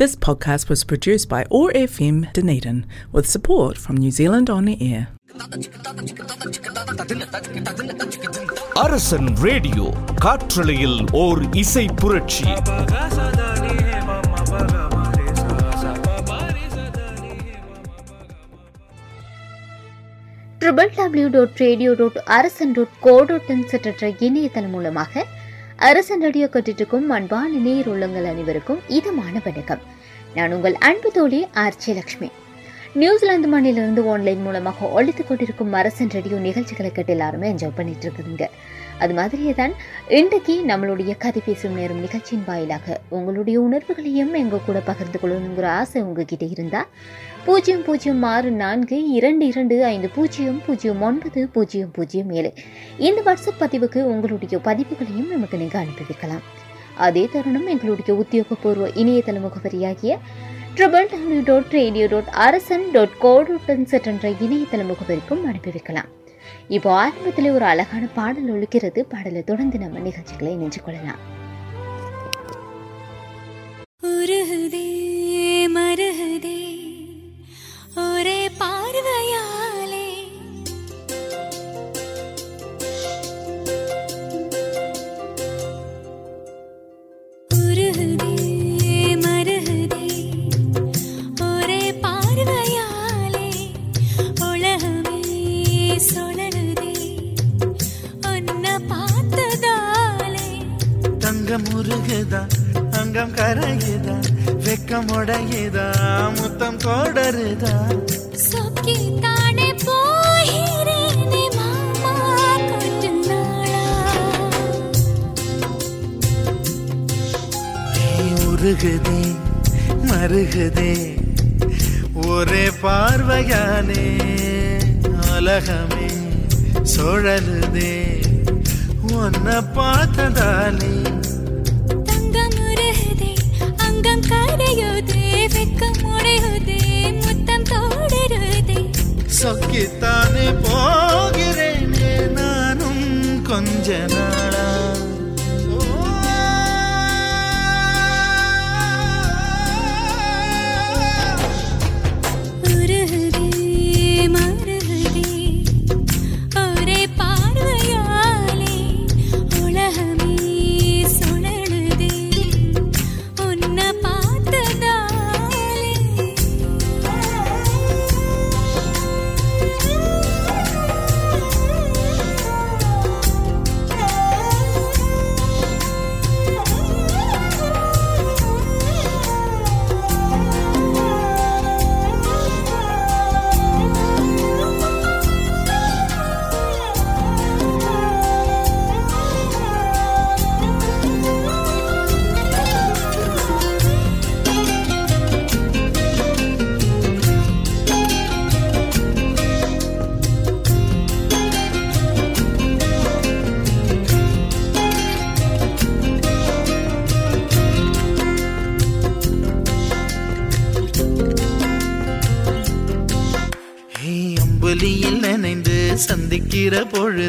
This podcast was produced by OAR FM Dunedin with support from New Zealand On Air. Arasan radio காற்றலையில் ஓர் இசை புரட்சி triple W dot radio dot Arasan dot co dot என்ற இணையதளம் மூலமாக அரசன் radio கட்டிட்டுக்கும் அன்பான நேர் உள்ளங்கள் அனைவருக்கும் இதமான வணக்கம். நான் உங்கள் அன்பு தோழி ஆர்ச்சி லக்ஷ்மி. நியூசிலாந்து மண்ணிலிருந்து ஆன்லைன் மூலமாக ஒழித்துக் கொண்டிருக்கும் அரசன் ரேடியோ நிகழ்ச்சிகளை கேட்டு எல்லாருமே என்ஜாய் பண்ணிட்டு இருக்குதுங்க. அது மாதிரியே தான் இன்றைக்கு நம்மளுடைய கதை பேசும் நேரம் நிகழ்ச்சியின் வாயிலாக உங்களுடைய உணர்வுகளையும் எங்க கூட பகிர்ந்து கொள்ளணுங்கிற ஆசை உங்ககிட்ட இருந்தால் பூஜ்ஜியம் பூஜ்ஜியம் ஆறு நான்கு இரண்டு இரண்டு ஐந்து பூஜ்ஜியம் பூஜ்ஜியம் ஒன்பது பூஜ்ஜியம் பூஜ்ஜியம் ஏழு. இந்த வாட்ஸ்அப் பதிவுக்கு உங்களுடைய பதிவுகளையும் நமக்கு நீங்கள் அனுப்பி வைக்கலாம் அதே தருணம் எங்களுடைய உத்தியோகபூர்வ இணையதள முகவரியாகிய triple W dot radio dot Arasan dot co dot என்ற இணையதள முகவரிக்கும் அனுப்பி வைக்கலாம் இப்போ ஆரம்பத்தில் ஒரு அழகான பாடல் ஒழிக்கிறது பாடலை தொடர்ந்து நம்ம நிகழ்ச்சிகளை நின்று கொள்ளலாம். மருகுதே ஒரே பார்வையாலே. உருகுதே மருகுதே ஒரே பார்வையாலே. உலகமே சுழலுதே உன்னை பார்த்ததாலே. தங்கம் உருகுதா அங்கம் கரையுதா வெக்கம் உடையுதா முத்தம் கோடருதா? சொக்கி தானே போகிறேனே மாமா கொஞ்ச நாளா. உருகுதே மருகுதே ஒரே பார்வையாலே உலகமே சுழலுதே உன்னை பார்த்ததாலே. அங்கம் கரையுதே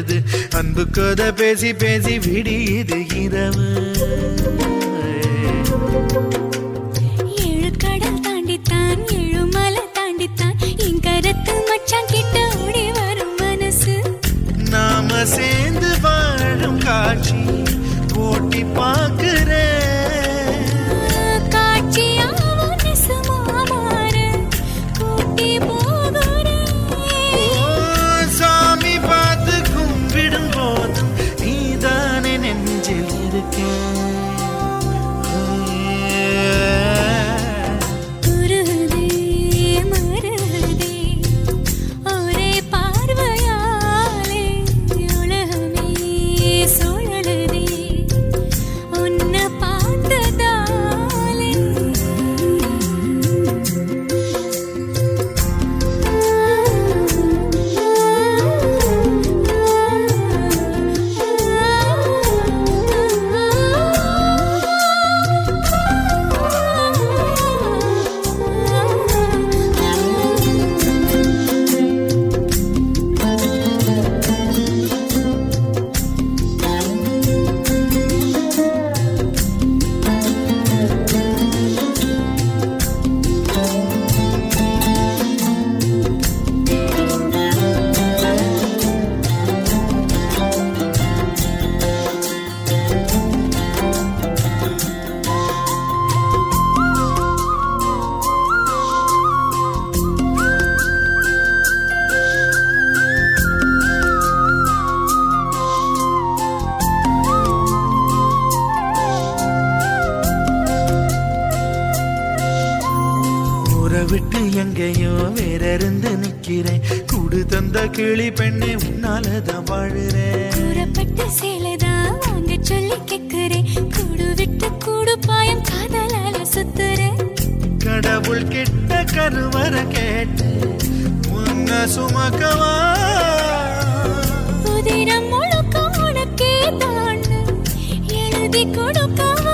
பொழுது அன்பு கதை பேசி பேசி விடியுது இரவு. ஏழு கடல் தாண்டித்தான் ஏழு மலை தாண்டித்தான் என் கருத்து மச்சான் கிட்ட ஓடி வரும் மனசு. நாம சேர்ந்து வாழும் காட்சி போட்டி விட்டு எங்கேயோ வேற இருந்து நிக்கிறேன் கூடு தந்த கிளி பெண்ணே உன்னாலதான் வாழுறேன். கூறப்பட்ட சேலைதான் வாங்க சொல்லி கேக்குறேன். கூடு விட்டு கூடு பாயம் காதலால சுத்துறேன். கடவுள் கிட்ட கருவற கேட்டு உன்ன சுமக்கவா? புதினம் முழுக்க உனக்கே தான். எழுதி கொடுக்கவா?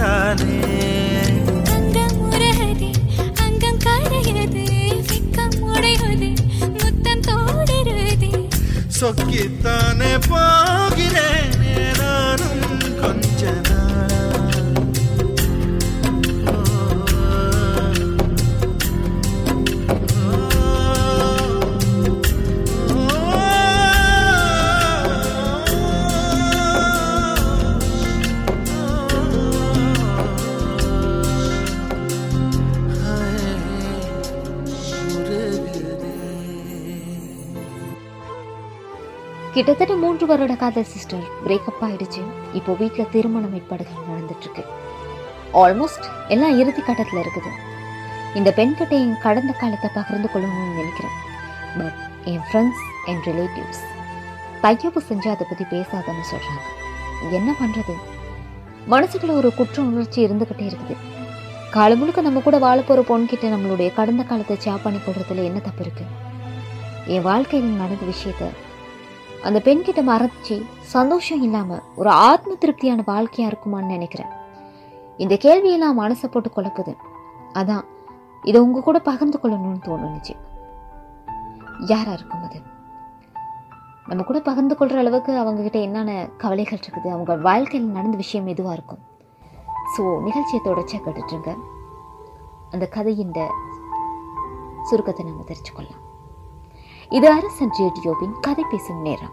பார்த்ததாலே அங்கம் உருகுதே அங்கம் கரையுது வெக்கம் உடையுது முத்தம் தோடுருதே. சொக்கித்தானே போகிறேன் நானும் கொஞ்ச நாளா கிட்டத்தட்ட மூன்று வருட காதல் சிஸ்டர் பிரேக்கப் ஆயிடுச்சு. இப்போ வீட்டில் திருமணம் ஏற்பாடுகள் நடந்துட்டு இருக்கு ஆல்மோஸ்ட் எல்லாம் இறுதி கட்டத்தில் இருக்குது. இந்த பெண்கிட்ட என் கடந்த காலத்தை பகிர்ந்து கொள்ளணும்னு நினைக்கிறேன். பட் என் ஃப்ரெண்ட்ஸ் என் ரிலேட்டிவ்ஸ் தையப்பு செஞ்சு அதை பற்றி பேசாதன்னு சொல்கிறாங்க என்ன பண்ணுறது மனசுக்குள்ள ஒரு குற்ற உணர்ச்சி இருந்துக்கிட்டே இருக்குது. காலம் முழுக்க நம்ம கூட வாழ போகிற பொண்கிட்ட நம்மளுடைய கடந்த காலத்தை சேப் பண்ணி போடுறதுல என்ன தப்பு இருக்கு? என் வாழ்க்கையில் நடந்த விஷயத்தை அந்த பெண்கிட்ட மறைச்சி சந்தோஷம் இல்லாமல் ஒரு ஆத்ம திருப்தியான வாழ்க்கையாக இருக்குமான்னு நினைக்கிறேன். இந்த கேள்வியெல்லாம் மனசை போட்டு குழப்புது. அதான் இதை உங்கள் கூட பகிர்ந்து கொள்ளணும்னு தோணுச்சு யாராக இருக்கும் அது? நம்ம கூட பகிர்ந்து கொள்கிற அளவுக்கு அவங்கக்கிட்ட என்னென்ன கவலைகள் இருக்குது? அவங்க வாழ்க்கையில் நடந்த விஷயம் எதுவாக இருக்கும்? ஸோ நிகழ்ச்சியை தொடர்ச்சியாக கேட்டுட்ருங்க அந்த கதையின் சுருக்கத்தை நம்ம தெரிஞ்சுக்கொள்ளலாம். இது அரசன் ரேடியோவின் கதை பேசும் நேரம்.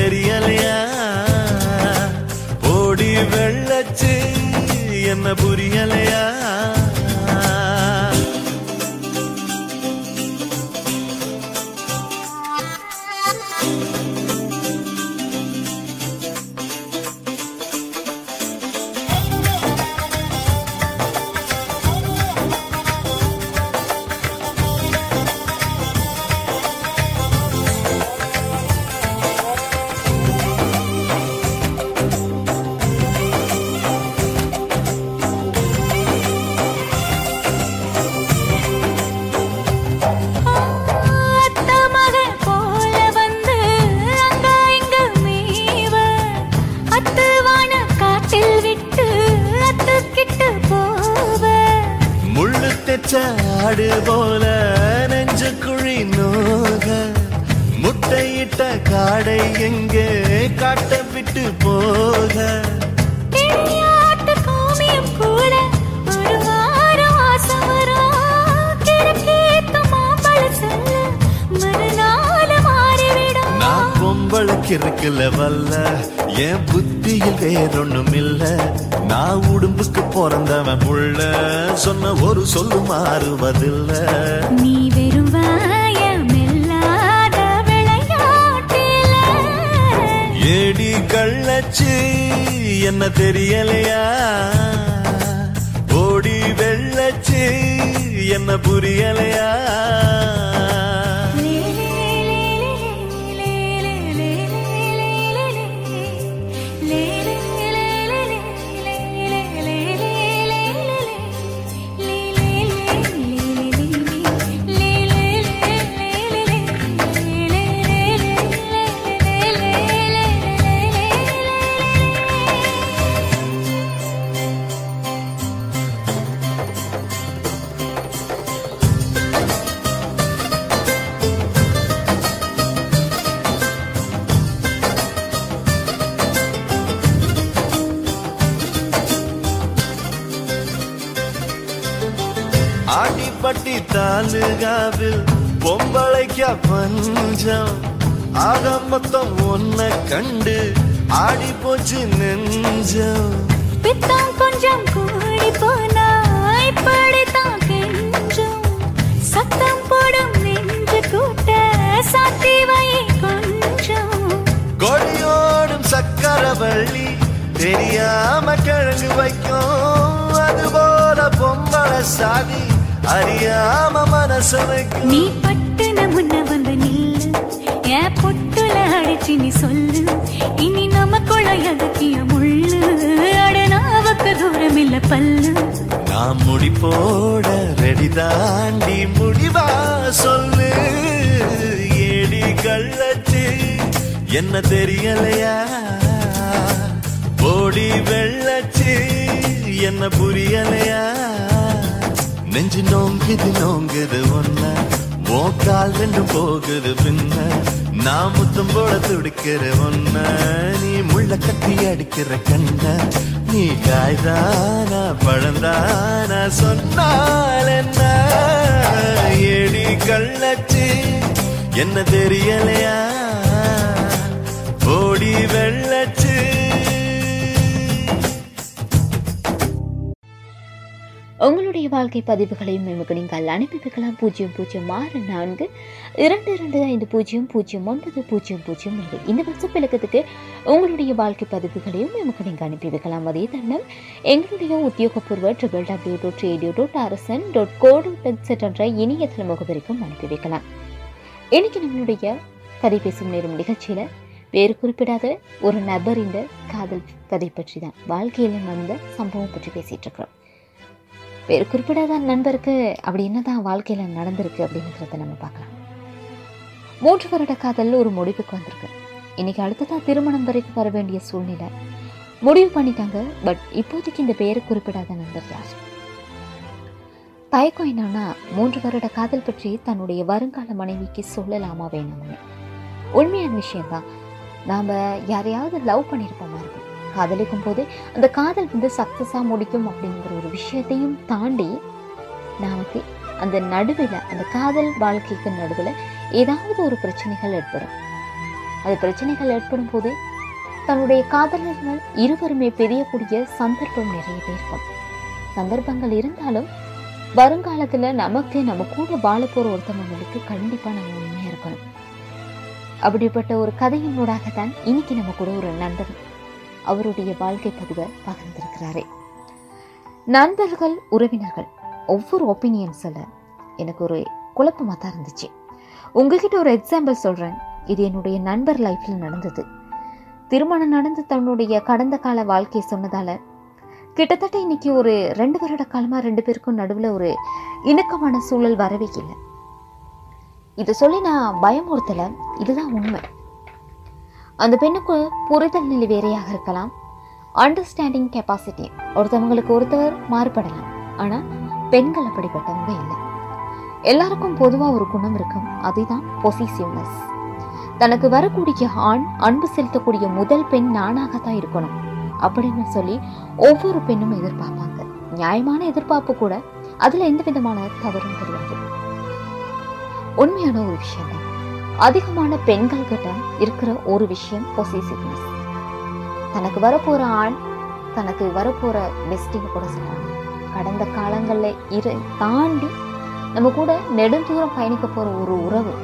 தெரியலையா? ஓடி வெள்ளச்சு என்ன புரியலையா? சொல்லு மாறுவதில்ல நீ வெறும் ஏடி கள்ளச்சு என்ன தெரியலையா பஞ்சம் ஆக மொத்தம் ஒன்ன கண்டு ஆடி போச்சு நெஞ்சம். பித்தம் கொஞ்சம் கூடி போனா இப்படித்தான் கெஞ்சும். சத்தம் போடும் நெஞ்சு கூட்ட சாத்தி வை கொஞ்சம். கொடியோடும் சக்கரவள்ளி தெரியாம கிழங்கு வைக்கும். அதுபோல பொம்பளை சாதி அறியாம மனச வைக்கும். என் பொட்டுல அடிச்சு நீ சொல்லு. இனி நமக்குள்ள எதுக்கிய முள்ளு. அடனாவுக்கு தூரம் இல்ல பல்லு. நான் முடி போட ரெடி தாண்டி முடிவா சொல்லு. ஏடி கள்ளச்சு என்ன தெரியலையா? போடி வெள்ளச்சு என்ன புரியலையா? நெஞ்சு நோங்குது நோங்குது ஒன்ன மோக்கால் ரெண்டு போகுது பின்ன. நான் முத்தம் போல துடிக்கிற ஒன்ன நீ முள்ள கட்டி அடிக்கிற கண்ண நீ காய்தானா பழந்தானா சொன்னால் என்ன? ஏடி கள்ளச்சி என்ன தெரியலையா? வாழ்க்கை பதிவுகளையும் நமக்கு நீங்கள் அனுப்பி வைக்கலாம். பூஜ்ஜியம் பூஜ்ஜியம் ஆறு நான்கு இரண்டு இரண்டு ஐந்து பூஜ்ஜியம் பூஜ்ஜியம் ஒன்பது பூஜ்ஜியம் பூஜ்ஜியம் ஏழு. இந்த வாட்ஸ்அப் இலக்கத்துக்கு உங்களுடைய வாழ்க்கை பதிவுகளையும் நமக்கு நீங்கள் அனுப்பி வைக்கலாம். அதே தருணம் எங்களுடைய உத்தியோகபூர்வ triple W dot radio dot Arasan dot co dot NZ என்ற இணையதள முகவரிக்கும் அனுப்பி வைக்கலாம். இன்னைக்கு நம்மளுடைய கதை பேசும் நேரம் நிகழ்ச்சியில் வேறு குறிப்பிடாத ஒரு நபரின் காதல் கதை பற்றி தான் வாழ்க்கையில் நடந்த சம்பவம் பற்றி பேசிகிட்டு இருக்கிறோம். வேறு குறிப்பிடாத நண்பருக்கு அப்படி என்னதான் வாழ்க்கையில் நடந்திருக்கு அப்படிங்கிறத நம்ம பார்க்கலாம். மூன்று வருட காதல் ஒரு முடிவுக்கு வந்திருக்கு. இன்னைக்கு அடுத்ததாக திருமணம் வரைக்கும் வர வேண்டிய சூழ்நிலை. முடிவு பண்ணிட்டாங்க பட் இப்போதைக்கு இந்த பெயரை குறிப்பிடாத நண்பர் யார்? தயக்கம் என்னன்னா மூன்று வருட காதல் பற்றி தன்னுடைய வருங்கால மனைவிக்கு சொல்லலாமா வேணாம்னு உண்மையான விஷயம்தான். நாம் யாரையாவது லவ் பண்ணியிருப்போமா இருக்கும் காதலிக்கும் போது அந்த காதல் வந்து சக்ஸஸாக முடிக்கும் அப்படிங்கிற ஒரு விஷயத்தையும் தாண்டி நமக்கு அந்த நடுவில் அந்த காதல் வாழ்க்கைக்கு நடுவில் ஏதாவது ஒரு பிரச்சனைகள் ஏற்படும். அது பிரச்சனைகள் ஏற்படும் போது தன்னுடைய காதலர்கள் இருவருமே பெரியக்கூடிய சந்தர்ப்பம் நிறையவே இருக்கும். சந்தர்ப்பங்கள் இருந்தாலும் வருங்காலத்தில் நமக்கு நம்ம கூட வாழ போகிற ஒருத்தவங்களுக்கு கண்டிப்பாக நம்ம உண்மையாக இருக்கணும். அப்படிப்பட்ட ஒரு கதையினூடாகத்தான் இன்னைக்கு நம்ம கூட ஒரு நண்பர் அவருடைய வாழ்க்கை பதிவை பகிர்ந்திருக்கிறாரு. நண்பர்கள் உறவினர்கள் ஒவ்வொரு ஒப்பீனியன்ஸில் எனக்கு ஒரு குழப்பமாக தான் இருந்துச்சு. உங்ககிட்ட ஒரு எக்ஸாம்பிள் சொல்கிறேன் இது என்னுடைய நண்பர் லைஃப்பில் நடந்தது. திருமணம் நடந்து தன்னுடைய கடந்த கால வாழ்க்கையை சொன்னதால் கிட்டத்தட்ட இன்னைக்கு ஒரு ரெண்டு வருட காலமாக ரெண்டு பேருக்கும் நடுவில் ஒரு இணக்கமான சூழல் வரவே இல்லை. இதை சொல்லி நான் பயமுறுத்தலை. இதுதான் உண்மை. அந்த பெண்ணுக்கு புரிதல் நிலை வேறையாக இருக்கலாம். அண்டர்ஸ்டாண்டிங் கெப்பாசிட்டி ஒருத்தவங்களுக்கு ஒருத்தர் மாறுபடலாம். ஆனால் பெண்கள் அப்படிப்பட்டவங்க இல்லை. எல்லாருக்கும் பொதுவாக ஒரு குணம் இருக்கும். அதுதான் பொசிசிவ்னஸ் தனக்கு வரக்கூடிய ஆண் அன்பு செலுத்தக்கூடிய முதல் பெண் நானாகத்தான் இருக்கணும். அப்படின்னு சொல்லி ஒவ்வொரு பெண்ணும் எதிர்பார்ப்பாங்க. நியாயமான எதிர்பார்ப்பு கூட. அதில் எந்த விதமான தவறும் கிடையாது. உண்மையான ஒரு விஷயம் தான் அதிகமான பெண்கள் கிட்ட இருக்கிற ஒரு விஷயம் பொசிசிவ்னஸ் தனக்கு வரப்போற ஆள் தனக்கு வரப்போற பெஸ்டிங்க கூட சொல்லலாம். கடந்த காலங்களில் இரு தாண்டி நம்ம கூட நெடுந்தூரம் பயணிக்க போற ஒரு உறவு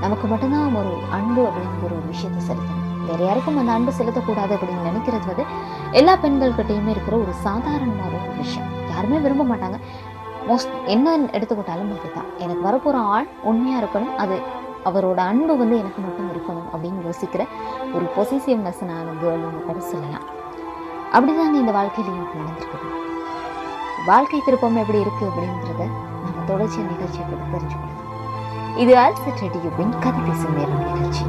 நமக்கு மட்டும்தான் ஒரு அன்பு அப்படிங்கிற ஒரு விஷயத்தை செலுத்தணும். வேற யாருக்கும் அந்த அன்பு செலுத்தக்கூடாது அப்படின்னு நினைக்கிறது வந்து எல்லா பெண்கள்கிட்டையுமே இருக்கிற ஒரு சாதாரணமான ஒரு விஷயம். யாருமே விரும்ப மாட்டாங்க. மோஸ்ட் என்ன எடுத்துக்கிட்டாலும் அதுதான் எனக்கு வரப்போகிற ஆள் உண்மையாக இருக்கணும் அது அவரோட அன்பு வந்து எனக்கு மட்டும் இருக்கணும் அப்படின்னு யோசிக்கிற ஒரு பொசிசிவ்னஸ் நான் கேர்ள்னு கூட சொல்லலாம். அப்படிதாங்க இந்த வாழ்க்கையிலையும் நடந்திருக்குது. வாழ்க்கை திருப்பம் எப்படி இருக்குது அப்படின்றத நம்ம தொடர்ச்சி நிகழ்ச்சியை கூட தெரிஞ்சுக்கணும். இது ஆல்செட் ரெடியுவின் கதை பேசும் நேரம் நிகழ்ச்சி.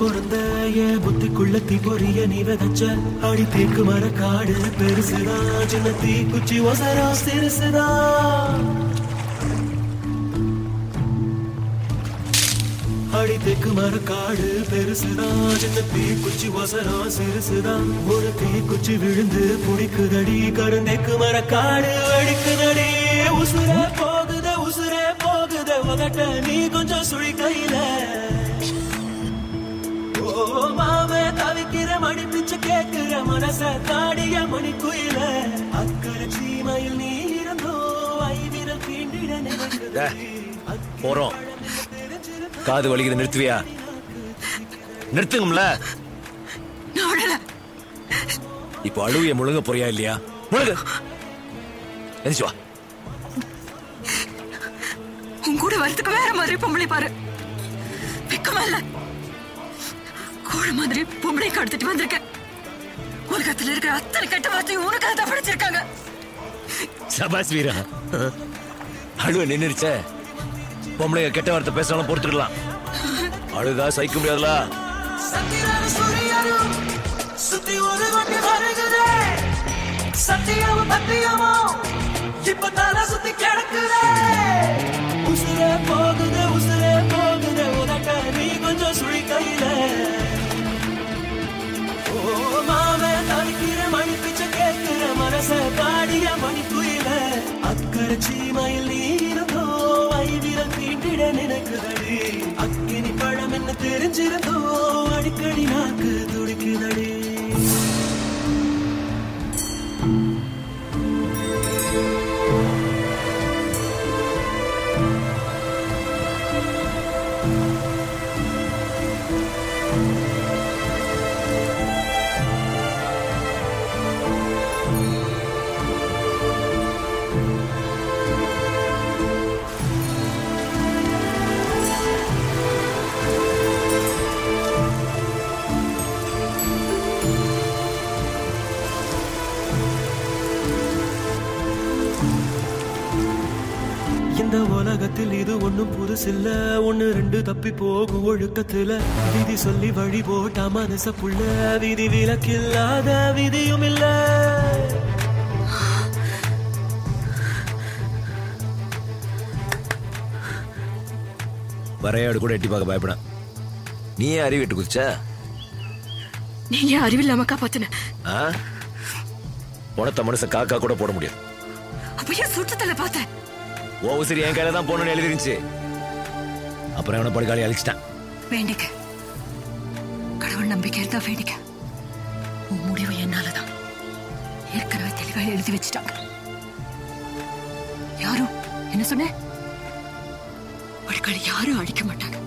பொருந்த நீ பிறந்த புத்திக்குள்ள தீ பொறிய நீ விதைச்ச அடி தீக்கு மர காடு பெருசுதா சின்ன தீ குச்சி ஒசரா சிறுசுதா. அடி தேக்கு மர காடு பெருசுதா சின்ன தீ குச்சி ஒசரா சிறுசுதா. ஒரு தீ குச்சி விழுந்து புடிக்குதடி கருந்தேக்கு மர காடு அடிக்குதடி உசுரே போகுத உசுரே போகுத உதட்ட நீ கொஞ்சம் சுழி கையில மனச தாடிய மணி குயில அக்கறை சீமையில் நீ இருந்தோ ஐவிரல் தீண்டிட நினைக்குது போறோம். காது வலிக்குது நிறுத்துவியா? நிறுத்துங்கம்ல. இப்போ அழுவிய முழுங்க போறியா இல்லையா? முழுங்க எந்திரிச்சு வா. உன் கூட வரதுக்கு வேற மாதிரி பொம்பளை பாரு. வெக்கமா இல்ல. கோழ மாதிரி பொம்பளை கடத்திட்டு வந்திருக்க. இருக்கிற அத்தனை கெட்ட வார்த்தையும் உனக்காக தான் படிச்சிருக்காங்க. சபாஸ் வீரா அழுவ நின்னுருச்சே. பொம்பளைங்க கெட்ட வார்த்தை பேசினாலும் பொறுத்துக்கலாம் அழுதா சகிக்க முடியாதுல. சுத்தி ஒரு கொண்டு வருகுதே. சத்தியமும் பத்தியமும் இப்ப தலை சுத்தி கிடக்குதே. உசுரே போகுதே. அக்கறை சீமையில் நீ இருந்தோ ஐவிரல் தீண்டிட நினைக்குதடி அக்கினி பழம் என்ன தெரிஞ்சிருந்தோ உலகத்தில் இது ஒண்ணும் புதுசில்ல. ஒண்ணு ரெண்டு தப்பி போகும் ஒழுக்கத்துல. விதி சொல்லி வழி போட்டா மனச புள்ள. விதி விலக்கில்லாத விதியும் இல்ல. வரையாடு கூட எட்டி பார்க்க பயப்பட. நீ ஏன் அறிவிட்டு குதிச்ச? நீங்க அறிவில்லாம காப்பாத்தின. ஆ? உனத்த மனுஷ காக்கா கூட போட முடியும் அப்ப ஏன் சுற்றத்துல பார்த்தேன் ஓ உசிரி என் கையில தான் போகணும்னு எழுதிருந்துச்சு. அப்புறம் அவனை படுகாலி அழிச்சிட்டான். வேண்டிக்க. கடவுள் நம்பிக்கை இருந்தா வேண்டிக்க. உன் முடிவு என்னாலதான். ஏற்கனவே தெளிவாக எழுதி வச்சுட்டாங்க யாரும் என்ன சொன்ன? படுக்காளி யாரும் அழிக்க மாட்டாங்க.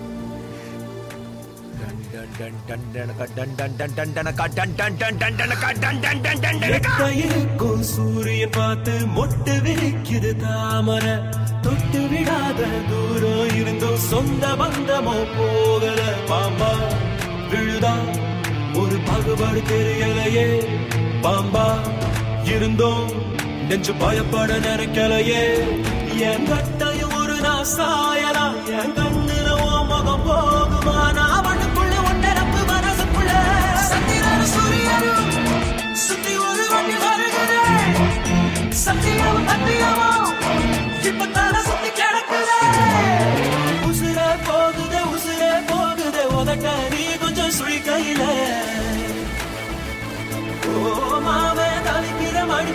எட்ட சூரியன் பார்த்து மொட்டு விரிக்குது தாமர. தொட்டு விடாத தூரம் இருந்தும் சொந்த பந்தமோ போகல பாம்பா. விழுதா? ஒரு பாகுபாடு தெரியலையே. பாம்பா இருந்தோம் நெஞ்சு பயப்பட நினைக்கலையே. என் கட்டையும் ஒரு நான் சாயலாம் என் கண்ணுல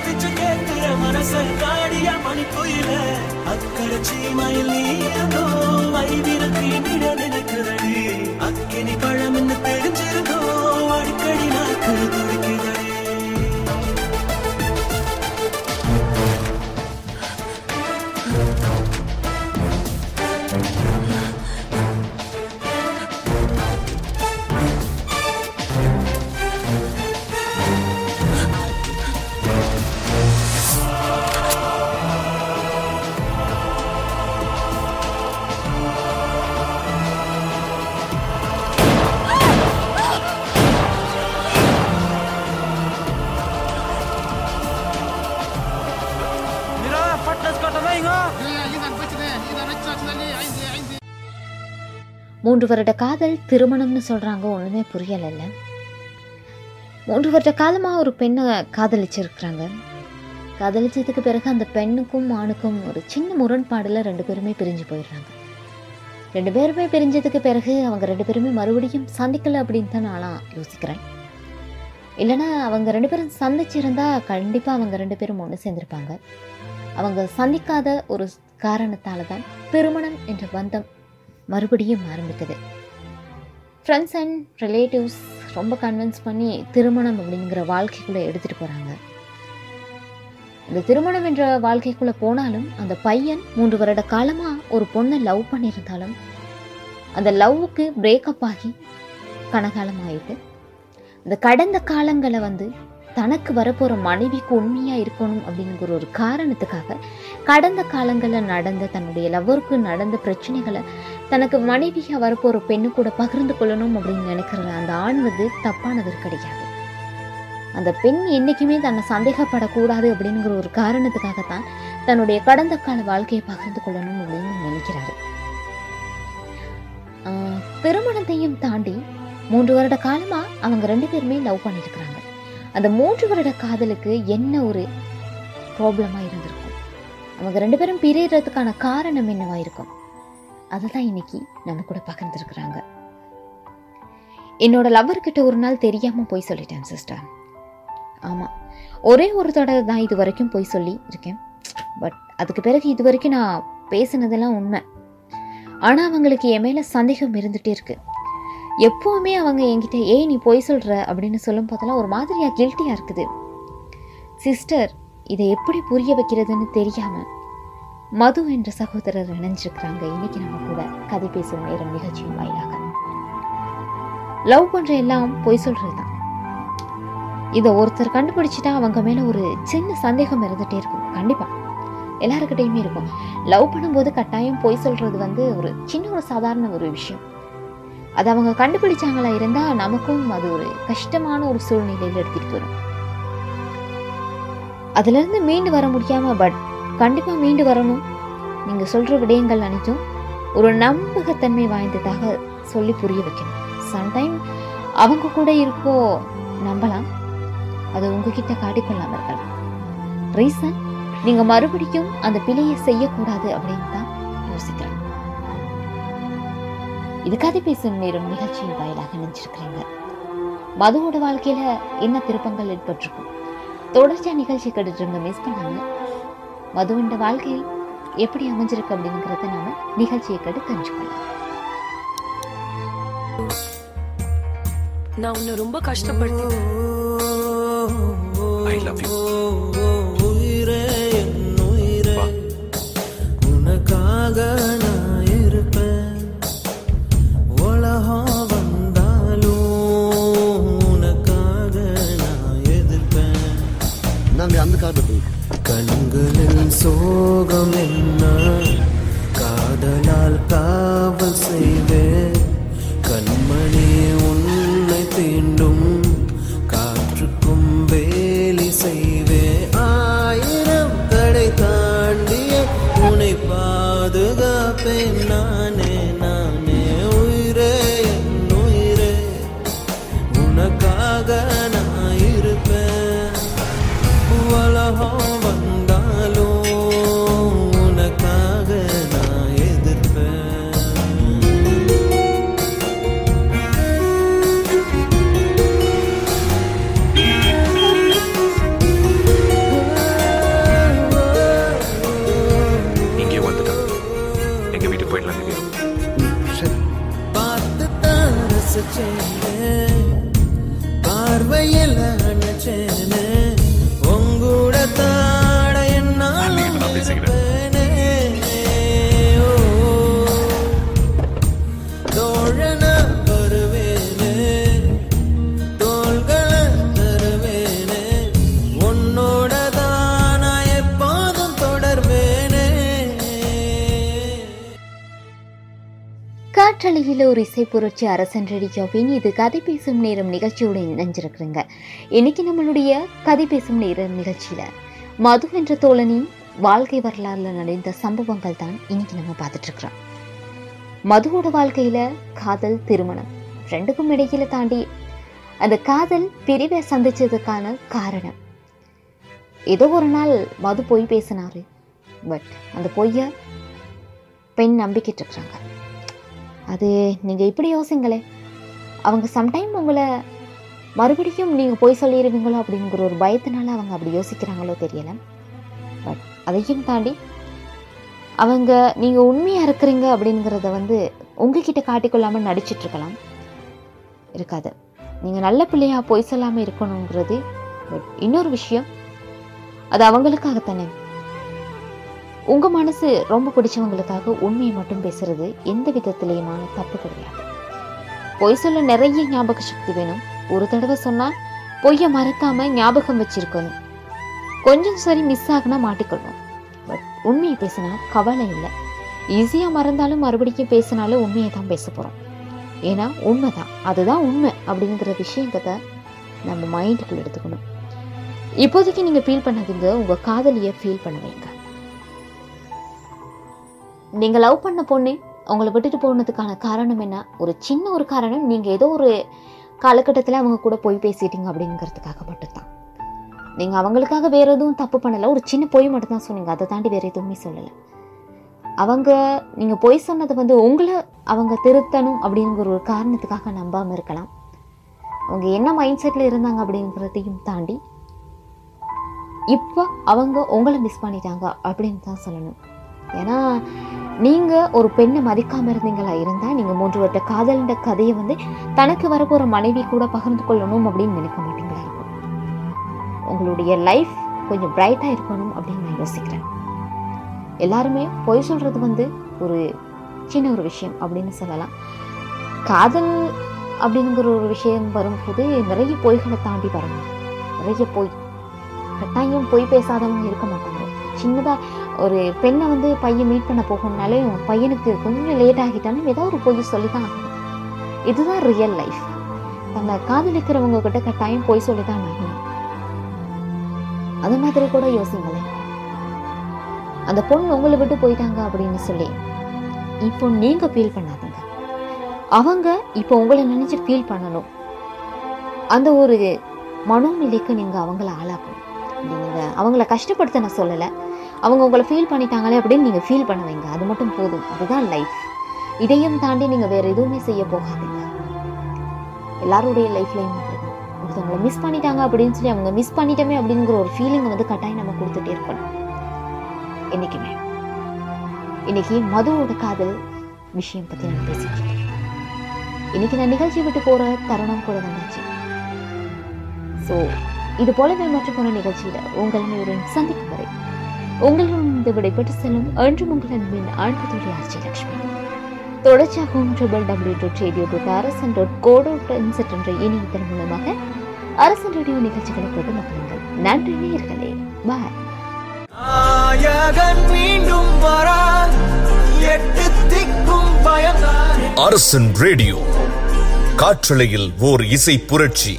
பிச்சு கேட்கிற மனச காடியா மணி கோயில அக்கறை சீமையில் நீ இருந்தோ வைவிரத்தி நினைக்கிறடி அக்கினி பழம் என்ன தெரிஞ்சிருந்தோ ಬಾಡಿ ಕಡಿನಾಕ ದುಡಿ மூன்று வருட காதல் திருமணம்னு சொல்கிறாங்க ஒன்றுமே புரியலைல்ல. மூன்று வருட காலமாக ஒரு பெண்ணை காதலிச்சிருக்கிறாங்க. காதலிச்சதுக்கு பிறகு அந்த பெண்ணுக்கும் ஆணுக்கும் ஒரு சின்ன முரண்பாடில் ரெண்டு பேருமே பிரிஞ்சு போயிடுறாங்க. ரெண்டு பேருமே பிரிஞ்சதுக்கு பிறகு அவங்க ரெண்டு பேருமே மறுபடியும் சந்திக்கலை அப்படின்னு தான் நான்லாம் யோசிக்கிறேன். இல்லைன்னா அவங்க ரெண்டு பேரும் சந்திச்சிருந்தா கண்டிப்பாக அவங்க ரெண்டு பேரும் ஒன்று சேர்ந்திருப்பாங்க. அவங்க சந்திக்காத ஒரு காரணத்தால் தான் திருமணம் என்ற பந்தம் மறுபடியும் ஆரம்பிக்குது ஃப்ரெண்ட்ஸ் அண்ட் ரிலேட்டிவ்ஸ் ரொம்ப கன்வின்ஸ் பண்ணி திருமணம் அப்படிங்கிற வாழ்க்கைக்குள்ளே எடுத்துகிட்டு போகிறாங்க இந்த திருமணம் என்ற வாழ்க்கைக்குள்ளே போனாலும் அந்த பையன் மூன்று வருட காலமாக ஒரு பொண்ணை லவ் பண்ணியிருந்தாலும் அந்த லவ்வுக்கு பிரேக்கப் ஆகி கனகாலம் ஆயிட்டு இந்த கடந்த காலங்களை வந்து தனக்கு வரப்போகிற மனைவிக்கு உண்மையாக இருக்கணும் அப்படிங்கிற ஒரு காரணத்துக்காக கடந்த காலங்களில் நடந்த தன்னுடைய லவ்வருக்கு நடந்த பிரச்சனைகளை தனக்கு மனைவியாக வரப்போகிற பெண்ணு கூட பகிர்ந்து கொள்ளணும் அப்படின்னு நினைக்கிற அந்த ஆண் வந்து தப்பானவர் கிடையாது. அந்த பெண் என்றைக்குமே தன்னை சந்தேகப்படக்கூடாது அப்படிங்கிற ஒரு காரணத்துக்காகத்தான் தன்னுடைய கடந்த கால வாழ்க்கையை பகிர்ந்து கொள்ளணும் அப்படின்னு நினைக்கிறாரு. ஆஹ், திருமணத்தையும் தாண்டி மூன்று வருட காலமா அவங்க ரெண்டு பேருமே லவ் பண்ணியிருக்கிறாங்க அந்த மூன்று வருட காதலுக்கு என்ன ஒரு ப்ராப்ளமாக இருந்திருக்கும்? அவங்க ரெண்டு பேரும் பிரியறதுக்கான காரணம் என்னவா இருக்கும்? அதை தான் இன்னைக்கு நம்ம கூட பகிர்ந்துருக்குறாங்க. என்னோட லவ்வர்கிட்ட ஒரு நாள் தெரியாமல் போய் சொல்லிட்டேன் சிஸ்டர் ஆமாம் ஒரே ஒரு தடவை தான் இது வரைக்கும் போய் சொல்லி இருக்கேன். பட் அதுக்கு பிறகு இது வரைக்கும் நான் பேசினதெல்லாம் உண்மை. ஆனால் அவங்களுக்கு என் மேலே சந்தேகம் இருந்துகிட்டே இருக்கு. எப்போவுமே அவங்க என்கிட்ட ஏய் நீ போய் சொல்கிற அப்படின்னு சொல்லும் போதெல்லாம் ஒரு மாதிரியாக கில்ட்டியாக இருக்குது. சிஸ்டர் இதை எப்படி புரிய வைக்கிறதுன்னு தெரியாமல் மது என்ற சகோதரர் இணைஞ்சிருக்கிறாங்க. இன்னைக்கு நம்ம கூட கதை பேசும் நேரம் நிகழ்ச்சியின் வாயிலாக. லவ் பண்ற எல்லாம் பொய் சொல்றதுதான். இதை ஒருத்தர் கண்டுபிடிச்சிட்டா அவங்க மேல ஒரு சின்ன சந்தேகம் இருந்துட்டே இருக்கும். கண்டிப்பா. எல்லாருக்கிட்டையுமே இருக்கும். லவ் பண்ணும்போது கட்டாயம் பொய் சொல்றது வந்து ஒரு சின்ன ஒரு சாதாரண ஒரு விஷயம். அது அவங்க கண்டுபிடிச்சாங்களா இருந்தா நமக்கும் அது ஒரு கஷ்டமான ஒரு சூழ்நிலையில எடுத்துட்டு வரும் அதுல இருந்து மீண்டு வர முடியாம பட் கண்டிப்பாக மீண்டு வரணும். நீங்கள் சொல்கிற விடயங்கள் அனைத்தும் ஒரு நம்பகத்தன்மை வாய்ந்ததாக சொல்லி புரிய வைக்கணும். சம்டைம் அவங்க கூட இருக்கோ நம்பலாம். அது உங்ககிட்ட காட்டிக்கொள்ளாம இருக்கலாம். ரீசன் நீங்க மறுபடியும் அந்த பிழையை செய்யக்கூடாது அப்படின்னு தான் யோசிக்கிறேன். இது கதை பேசும் நேரம் நிகழ்ச்சியின் வாயிலாக நினைச்சிருக்கிறீங்க மதுவோட வாழ்க்கையில என்ன திருப்பங்கள் ஏற்பட்டிருக்கும்? தொடர்ச்சியா நிகழ்ச்சி கேட்டுட்டு மிஸ் பண்ணாங்க மதுவின் வாழ்க்கையில் எப்படி அமைஞ்சிருக்கு அப்படிங்கிறத நாம நிகழ்ச்சியை கேட்டு தெரிஞ்சுக்கலாம் நான் உன்னை ரொம்ப கஷ்டப்படுத்திட்டேன் ஐ லவ் யூ உயிரே என் உயிரே. உனக்காக சோகம் என்ன காதலால் காவல் இசை புரட்சி அரசன் ரேடியோவின் இது கதை பேசும் நேரம் நிகழ்ச்சியோட இணைஞ்சிருக்கிறேங்க. இன்னைக்கு நம்மளுடைய கதை பேசும் நேரம் நிகழ்ச்சியில மது என்ற தோழனின் வாழ்க்கை வரலாறுல நடந்த சம்பவங்கள் தான் இன்னைக்கு நம்ம பார்த்துட்டு இருக்கிறோம் மதுவோட வாழ்க்கையில காதல் திருமணம் ரெண்டுக்கும் இடையில தாண்டி அந்த காதல் பிரிவை சந்திச்சதுக்கான காரணம். ஏதோ ஒரு நாள் மது பொய் பேசினாரு. பட் அந்த பொய்ய பெண் நம்பிக்கிட்டு இருக்கிறாங்க அது நீங்கள் இப்படி யோசிங்களே. அவங்க சம்டைம் உங்களை மறுபடியும் நீங்கள் போய் சொல்லிடுவீங்களோ அப்படிங்கிற ஒரு பயத்தினால அவங்க அப்படி யோசிக்கிறாங்களோ தெரியல. பட் அதையும் தாண்டி அவங்க நீங்கள் உண்மையாக இருக்கிறீங்க அப்படிங்கிறத வந்து உங்ககிட்ட காட்டிக்கொள்ளாமல் நடிச்சிட்ருக்கலாம். இருக்காது. நீங்கள் நல்ல பிள்ளையாக பொய் சொல்லாமல் இருக்கணுங்கிறது பட் இன்னொரு விஷயம் அது அவங்களுக்காகத்தானே. உங்கள் மனசு ரொம்ப பிடிச்சவங்களுக்காக உண்மையை மட்டும் பேசுறது எந்த விதத்திலையுமான தப்பு கிடையாது. பொய் சொல்ல நிறைய ஞாபக சக்தி வேணும். ஒரு தடவை சொன்னால் பொய்யை மறக்காம ஞாபகம் வச்சிருக்கணும். கொஞ்சம் சரி மிஸ் ஆகுனா மாட்டிக்கொள்வோம் பட் உண்மையை பேசினா கவலை இல்லை. ஈஸியாக மறந்தாலும் மறுபடியும் பேசினாலும் உண்மையை தான் பேச போகிறோம் ஏன்னா உண்மைதான். அதுதான் உண்மை அப்படிங்கிற விஷயத்தை நம்ம மைண்டுக்குள்ள எடுத்துக்கணும். இப்போதைக்கு நீங்கள் ஃபீல் பண்ணாதீங்க. உங்கள் காதலியை ஃபீல் பண்ண வைங்க. நீங்கள் லவ் பண்ண பொண்ணு உங்களை விட்டுட்டு போனதுக்கான காரணம் என்ன? ஒரு சின்ன ஒரு காரணம் நீங்கள் ஏதோ ஒரு காலகட்டத்தில் அவங்க கூட போய் பேசிட்டீங்க அப்படிங்கிறதுக்காக மட்டும்தான். நீங்கள் அவங்களுக்காக வேறு எதுவும் தப்பு பண்ணலை ஒரு சின்ன பொய் மட்டும்தான் சொன்னீங்க. அதை தாண்டி வேறு எதுவுமே சொல்லலை. அவங்க நீங்கள் பொய் சொன்னதை வந்து உங்களை அவங்க திருத்தணும் அப்படிங்கிற ஒரு காரணத்துக்காக நம்பாமல் இருக்கலாம். அவங்க என்ன மைண்ட் செட்டில் இருந்தாங்க அப்படிங்கிறதையும் தாண்டி இப்போ அவங்க உங்களை மிஸ் பண்ணிட்டாங்க அப்படின்னு தான் சொல்லணும். ஏன்னா நீங்கள் ஒரு பெண்ணை மதிக்காமல் இருந்தீங்களா? இருந்தால் நீங்கள் மூன்று வருட காதல்ன்ற கதையை வந்து தனக்கு வரப்போகிற மனைவி கூட பகிர்ந்து கொள்ளணும் அப்படின்னு நினைக்க மாட்டீங்களா? இருக்கும் உங்களுடைய லைஃப் கொஞ்சம் பிரைட்டாக இருக்கணும் அப்படின்னு நான் யோசிக்கிறேன். எல்லாருமே பொய் சொல்கிறது வந்து ஒரு சின்ன ஒரு விஷயம் அப்படின்னு சொல்லலாம். காதல் அப்படிங்கிற ஒரு விஷயம் வரும்போது நிறைய பொய்களை தாண்டி வரணும். நிறைய பொய். கட்டாயம் பொய் பேசாதவங்க இருக்க மாட்டாங்க. சின்னதாக ஒரு பெண்ணை வந்து பையன் மீட் பண்ண போகணும்னாலே பையனுக்கு கொஞ்சம் லேட் ஆகிட்டாலும் ஏதோ ஒரு பொய் சொல்லி தான் ஆகணும். இதுதான் ரியல் லைஃப் தன்னை காதலிக்கிறவங்க கிட்ட கட்டாயம் பொய் சொல்லி தான் ஆகணும். அது மாதிரி கூட யோசிங்களேன். அந்த பொண்ணு உங்களை விட்டு போயிட்டாங்க அப்படின்னு சொல்லி இப்போ நீங்க ஃபீல் பண்ணாதீங்க. அவங்க இப்போ உங்களை நினைச்சு ஃபீல் பண்ணணும். அந்த ஒரு மனோநிலைக்கு நீங்க அவங்கள ஆளாக்கணும். நீங்கள் அவங்கள கஷ்டப்படுத்த நான் சொல்லலை. அவங்க உங்களை ஃபீல் பண்ணிட்டாங்களே அப்படின்னு நீங்கள் ஃபீல் பண்ண வைங்க அது மட்டும் போதும். அதுதான் லைஃப் இதையும் தாண்டி நீங்கள் வேறு எதுவுமே செய்ய போகாதீங்க. எல்லாருடைய லைஃப்லையும் ஒருத்தவங்களை மிஸ் பண்ணிட்டாங்க அப்படின்னு சொல்லி அவங்க மிஸ் பண்ணிட்டோமே அப்படிங்கிற ஒரு ஃபீலிங் வந்து கட்டாயம் நம்ம கொடுத்துட்டே இருக்கணும். என்னைக்குமே. இன்னைக்கு மதுவோட காதல் விஷயம் பற்றி நான் பேசிக்கிறேன் இன்னைக்கு நான் நிகழ்ச்சி விட்டு போகிற தருணம் கூட வந்தாச்சு. ஸோ இது போலவே மற்றும் போன நிகழ்ச்சியில் உங்கள் அனைவரும் சந்திக்கும் வரை உங்களிடம் இந்த விடைபெற்று செல்லும் என்றும் உங்கள் அன்பின் ஆழ்வதுடைய ஆட்சி லட்சுமி. தொடர்ச்சியாகவும் triple W dot radio dot Arasan dot co dot NZ என்ற இணையதளம் மூலமாக அரசன் ரேடியோ நிகழ்ச்சிகளை கேட்டு மகிழுங்கள். நன்றி நேயர்களே. பாய் மீண்டும் வரா. எட்டு திக்கும் பயந்தானே அரசன் ரேடியோ காற்றலையில் ஓர் இசை புரட்சி.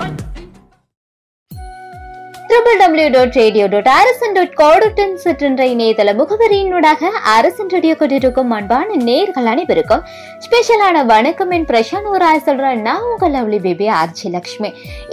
Triple W dot radio dot Arasan dot கோடுடன் இணையதள முகவரியினூடாக அரசன் ரேடியோ கொண்டிருக்கும் அன்பான நேர்கள் அனைவருக்கும் ஸ்பெஷலான வணக்கம் என் பிரசாந்த் ஒரு ஆய் சொல்றேன் நான் உங்கள் லவ்லி பேபி ஆர்ஜி லக்ஷ்மி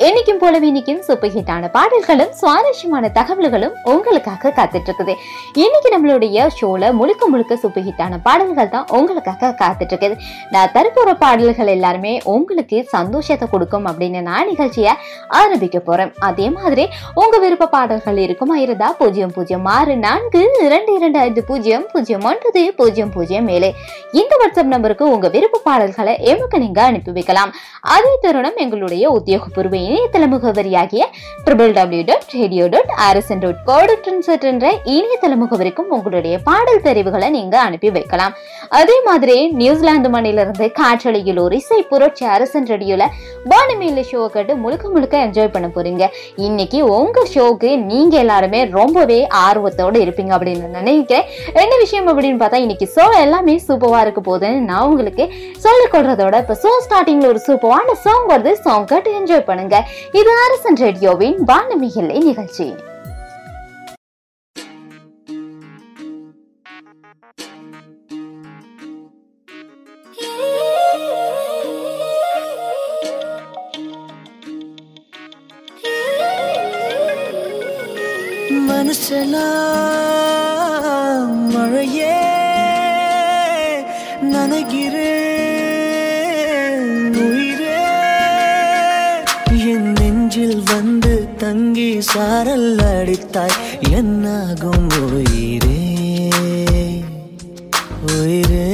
என்னைக்கும் போலவே இன்னைக்கும் சூப்பர் ஹிட்டான பாடல்களும் சுவாரஸ்யமான தகவல்களும் உங்களுக்காக காத்துட்டு இருக்குது இன்னைக்கு நம்மளுடைய ஷோல முழுக்க முழுக்க சூப்பர் ஹிட்டான பாடல்கள் தான் உங்களுக்காக காத்துட்டு இருக்குது நான் தரப்போற பாடல்கள் எல்லாருமே உங்களுக்கு சந்தோஷத்தை கொடுக்கும் அப்படின்னு நான் நிகழ்ச்சியை ஆரம்பிக்க போறேன். அதே மாதிரி உங்க விருப்ப பாடல்கள் இருக்குமா? இருந்தா பூஜ்ஜியம் பூஜ்ஜியம் ஆறு நான்கு இரண்டு இரண்டு ஐந்து பூஜ்ஜியம் பூஜ்ஜியம் ஒன்பது பூஜ்ஜியம் பூஜ்ஜியம் ஏழு. இந்த வாட்ஸ்அப் நம்பருக்கு உங்க விருப்ப பாடல்களை எமக்கு நீங்க அனுப்பி வைக்கலாம். அதே தருணம் எங்களுடைய உத்தியோகபூர்வ இணையதள முகவரியாகிய triple W dot radio dot Arasan dot co dot என்ற இணையதள முகவரிக்கும் உங்களுடைய பாடல் தெரிவுகளை நீங்க அனுப்பி வைக்கலாம். அதே மாதிரி நியூசிலாந்து மண்ணிலிருந்து காற்றலையில் ஒரு இசை புரட்சி அரசன் ரேடியோல வானமேல ஷோ கேட்டு முழுக்க முழுக்க என்ஜாய் பண்ண போறீங்க. இன்னைக்கு உங்க ஷோக்கு நீங்க எல்லாருமே ரொம்பவே ஆர்வத்தோட இருப்பீங்க அப்படின்னு நினைக்கிறேன். என்ன விஷயம் அப்படின்னு பார்த்தா இன்னைக்கு ஷோ எல்லாமே சூப்பராக இருக்க போகுதுன்னு நான் உங்களுக்கு சொல்லிக் கொள்றதோட இப்போ ஷோ ஸ்டார்டிங்ல ஒரு சூப்பரான சாங் வருது. சாங் கேட்டு என்ஜாய் பண்ணுங்க. இது அரசன் ரேடியோவின் வானமிகளை நிகழ்ச்சி. மனுஷலாம் மழையே நனைகிறேன் உயிரே. என் நெஞ்சில் வந்து தங்கி சாரல் அடித்தாய் என்னாகும் உயிரே? உயிரே.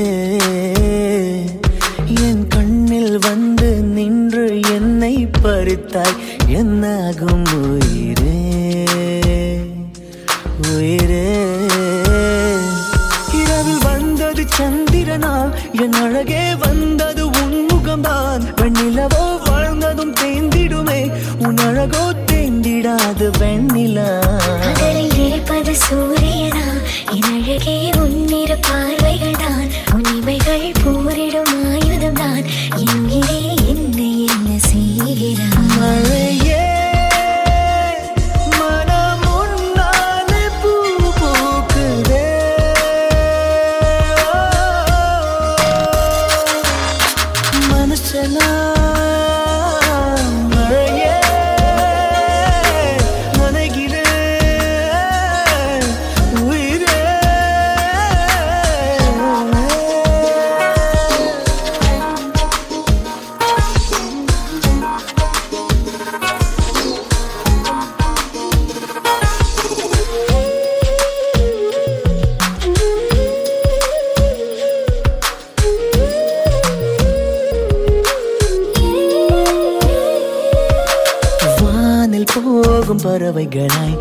என் கண்ணில் வந்து நின்று என்னை பறித்தாய் என்னாகும் வந்தது சந்திரனா என் அழகே வந்தது உன் முகம்தான். வெண்ணிலவோ வாழ்ந்ததும் தேந்திடுமே உன் அழகோ தேந்திடாது வெண்ணிலா. இருப்பது சூரியனா என் அழகே உன்னிற பார்வைகள் தான் உன்னிமைகள் போரிடும் ஆயுதம் தான் என்னை என்ன செய்கிறான் மழையே Good night.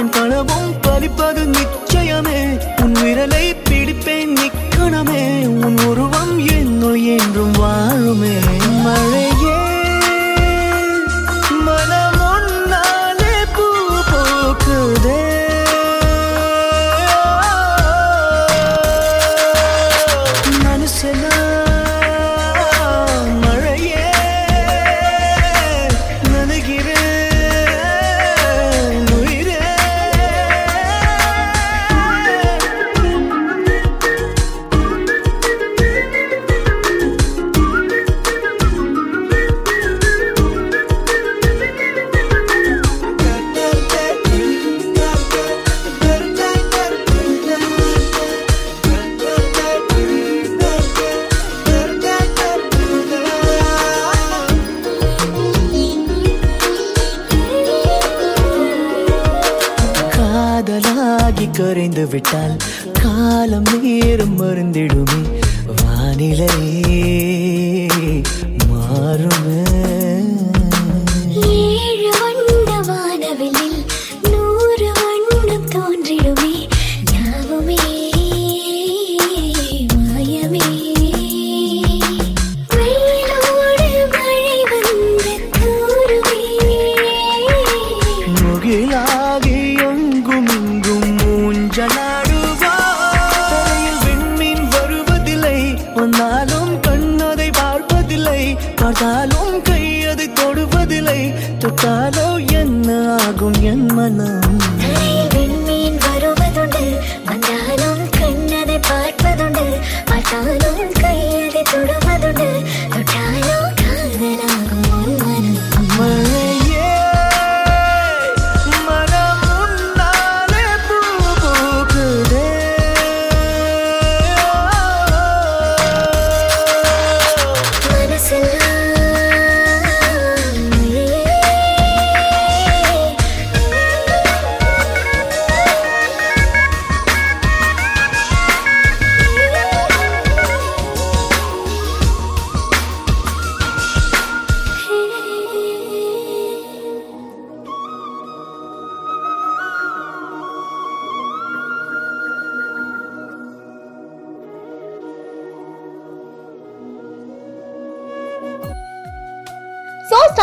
என் கனவும் பலிப்பது நிச்சயமே. உன் விரலை பிடிப்பேன் நிக்கணமே. உன் உருவம் என்னுள் என்றும் வாழுமே. ஆகும் என் மனம்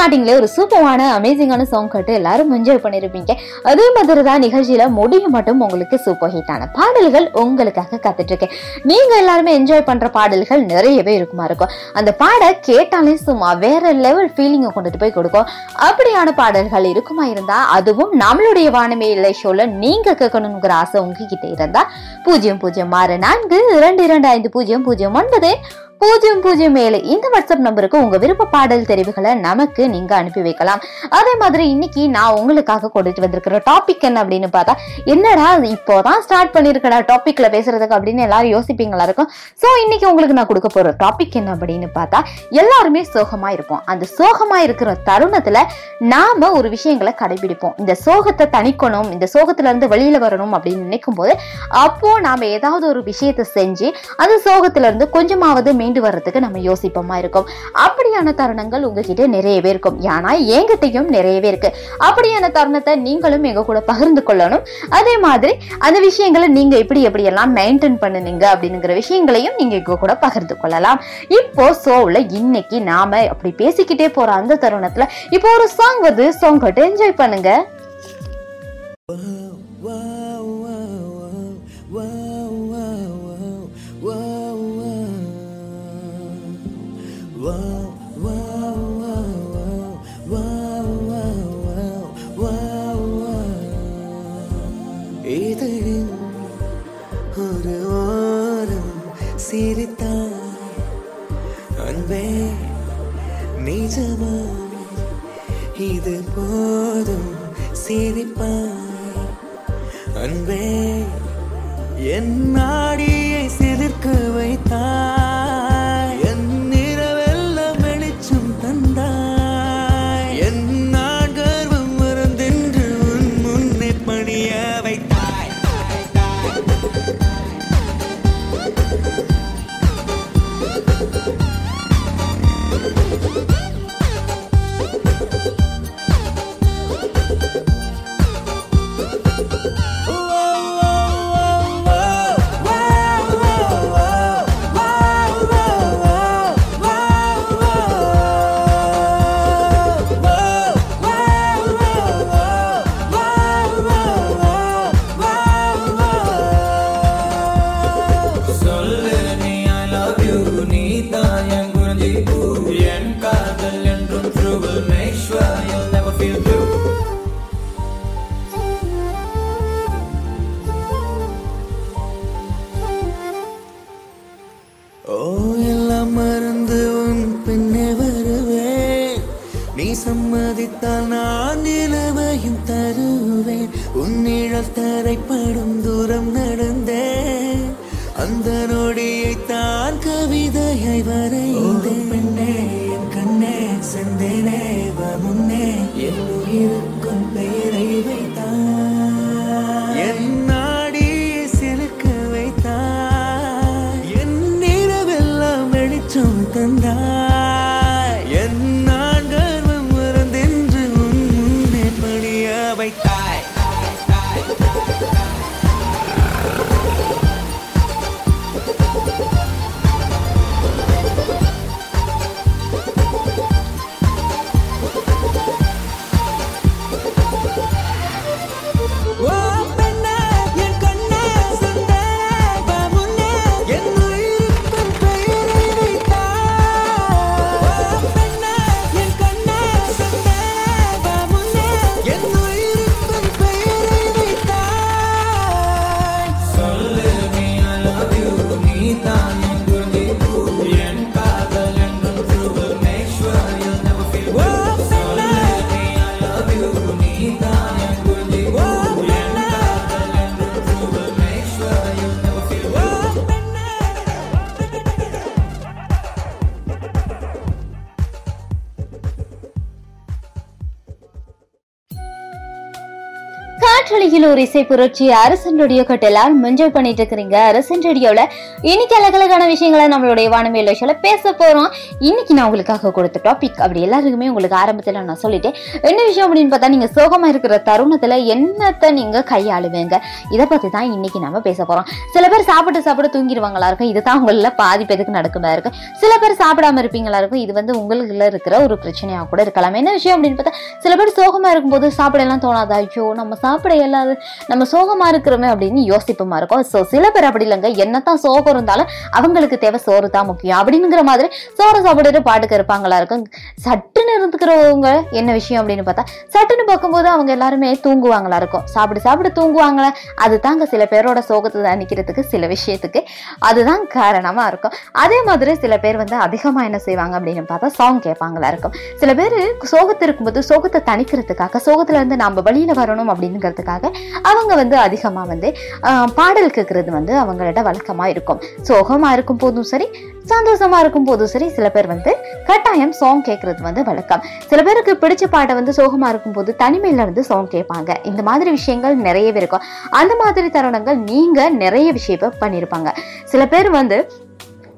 ஸோ ஒரு சூப்பரான அமேசிங்கான சாங் கேட்டு எல்லாரும் என்ஜாய் பண்ணியிருப்பீங்க அதே மாதிரி தான் நிகழ்ச்சியில் முடியும் மட்டும் உங்களுக்கு சூப்பர் ஹிட்டான பாடல்கள் உங்களுக்காக காத்துட்டு நீங்கள் எல்லாருமே என்ஜாய் பண்ணுற பாடல்கள் நிறையவே இருக்குமா இருக்கும். அந்த பாட கேட்டாலே சும்மா வேற லெவல் ஃபீலிங்கை கொண்டுட்டு போய் கொடுக்கும். அப்படியான பாடல்கள் இருக்குமா இருந்தால் அதுவும் நம்மளுடைய வானமே இல்லை ஷோவில் நீங்கள் கேட்கணுங்கிற ஆசை உங்ககிட்ட இருந்தால் பூஜ்ஜியம் பூஜ்ஜியம் ஆறு நான்கு இரண்டு இரண்டு ஐந்து பூஜ்ஜியம் பூஜ்ஜியம் ஒன்பது பூஜ்ஜியம் பூஜ்ஜியம் ஏழு. இந்த வாட்ஸ்அப் நம்பருக்கு உங்க விருப்ப பாடல் தெரிவுகளை நமக்கு நீங்க அனுப்பி வைக்கலாம். அதே மாதிரி இன்னைக்கு நான் உங்களுக்காக கொடுத்து வந்திருக்கிற டாபிக் என்ன அப்படின்னு பார்த்தா என்னடா இப்போதான் ஸ்டார்ட் பண்ணிருக்கடா டாபிக்ல பேசுறதுக்கு அப்படின்னு எல்லாரும் யோசிப்பீங்களா இருக்கும். ஸோ இன்னைக்கு உங்களுக்கு நான் கொடுக்க போற டாபிக் என்ன அப்படின்னு பார்த்தா எல்லாருமே சோகமா இருப்போம். அந்த சோகமா இருக்கிற தருணத்துல நாம ஒரு விஷயங்களை கடைபிடிப்போம். இந்த சோகத்தை தணிக்கணும் இந்த சோகத்துல இருந்து வெளியில வரணும் அப்படின்னு நினைக்கும் போது அப்போ நாம ஏதாவது ஒரு விஷயத்தை செஞ்சு அந்த சோகத்துல இருந்து கொஞ்சமாவது மீண்டு வர்றதுக்கு நம்ம யோசிப்போமா இருக்கும். அப்படியான தருணங்கள் உங்ககிட்ட நிறையவே இருக்கும். ஏன்னா என்கிட்டயும் நிறையவே இருக்கு. அப்படியான தருணத்தை நீங்களும் எங்க கூட பகிர்ந்து கொள்ளணும். அதே மாதிரி அந்த விஷயங்களை நீங்க எப்படி எப்படி எல்லாம் மெயின்டைன் பண்ணுனீங்க அப்படிங்கிற விஷயங்களையும் நீங்க எங்க கூட பகிர்ந்து கொள்ளலாம். இப்போ சோவுல இன்னைக்கு நாம அப்படி பேசிக்கிட்டே போற அந்த தருணத்துல இப்போ ஒரு சாங் வருது. சாங் கேட்டு என்ஜாய் பண்ணுங்க. சிரித்தாய். அன்பே நிஜமா? இது போதும் சிரிப்பாய். அன்பே என் நாடியை சிலிர்க்க வைத்தாய். காற்றலையில் ஒரு இசை புரட்சி அரசன் ரேடியோ கட் எல்லாரும் என்ஜாய் பண்ணிட்டு இருக்கிறீங்க அரசன் ரேடியோல இன்னைக்கு அழகழகான விஷயங்களை நம்மளுடைய வானவியல் விஷயம் பேச போறோம். இன்னைக்கு நான் உங்களுக்காக கொடுத்த டாபிக் அப்படி எல்லாருக்குமே உங்களுக்கு ஆரம்பத்தில் நான் சொல்லிட்டேன். என்ன விஷயம் அப்படின்னு பார்த்தா நீங்க சோகமா இருக்கிற தருணத்துல என்னத்தை நீங்க கையாளுவீங்க? இதை பத்தி தான் இன்னைக்கு நம்ம பேச போறோம். சில பேர் சாப்பிட்டு சாப்பிட தூங்கிடுவாங்களா இருக்கும். இதுதான் உங்களில் பாதி பேருக்கு நடக்குமா இருக்கும். சில பேர் சாப்பிடாம இருப்பீங்களா இருக்கும். இது வந்து உங்களுக்குள்ள இருக்கிற ஒரு பிரச்சனையாக கூட இருக்கலாம். என்ன விஷயம் அப்படின்னு பார்த்தா சில பேர் சோகமா இருக்கும்போது சாப்பிடலாம் தோணாதா. ஐயோ நம்ம சாப்பிட இயலாது நம்ம சோகமா இருக்கிறோமே அப்படின்னு யோசிப்புமா இருக்கும். ஸோ சில பேர் அப்படி இல்லைங்க. என்னத்தான் சோகம் இருந்தாலும் அவங்களுக்கு தேவை சோறு தான் முக்கியம். அப்படிங்கிற மாதிரி சோறு சாப்பிட்டுட்டு பாட்டுக்கு இருப்பாங்களா இருக்கும். சட்டுன்னு இருந்துக்கிறவங்க என்ன விஷயம் அப்படின்னு பார்த்தா சட்டுன்னு பார்க்கும்போது அவங்க எல்லாருமே தூங்குவாங்களா இருக்கும். சாப்பிட்டு சாப்பிட்டு தூங்குவாங்களே. அது தாங்க சில பேரோட சோகத்தை தணிக்கிறதுக்கு சில விஷயத்துக்கு அதுதான் காரணமா இருக்கும். அதே மாதிரி சில பேர் வந்து அதிகமா என்ன செய்வாங்க அப்படின்னு பார்த்தா சாங் கேட்பாங்களா இருக்கும். சில பேர் சோகத்து இருக்கும்போது சோகத்தை தணிக்கிறதுக்காக சோகத்துல இருந்து நம்ம வெளியில வரணும் அப்படிங்கிறதுக்காக அவங்க வந்து அதிகமாக வந்து பாடல் கேட்குறது வந்து அவங்களோட வழக்கமாக இருக்கும். சோகமா இருக்கும் போதும் சரி சந்தோஷமா இருக்கும் போதும் சரி சில பேர் வந்து கட்டாயம் சாங் கேட்குறது வந்து வழக்கம். சில பேருக்கு பிடிச்ச பாட்டை வந்து சோகமா இருக்கும்போது தனிமையில் இருந்து சாங் கேட்பாங்க. இந்த மாதிரி விஷயங்கள் நிறையவே இருக்கும். அந்த மாதிரி தருணங்கள் நீங்கள் நிறைய விஷயத்தை பண்ணியிருப்பாங்க சில பேர் வந்து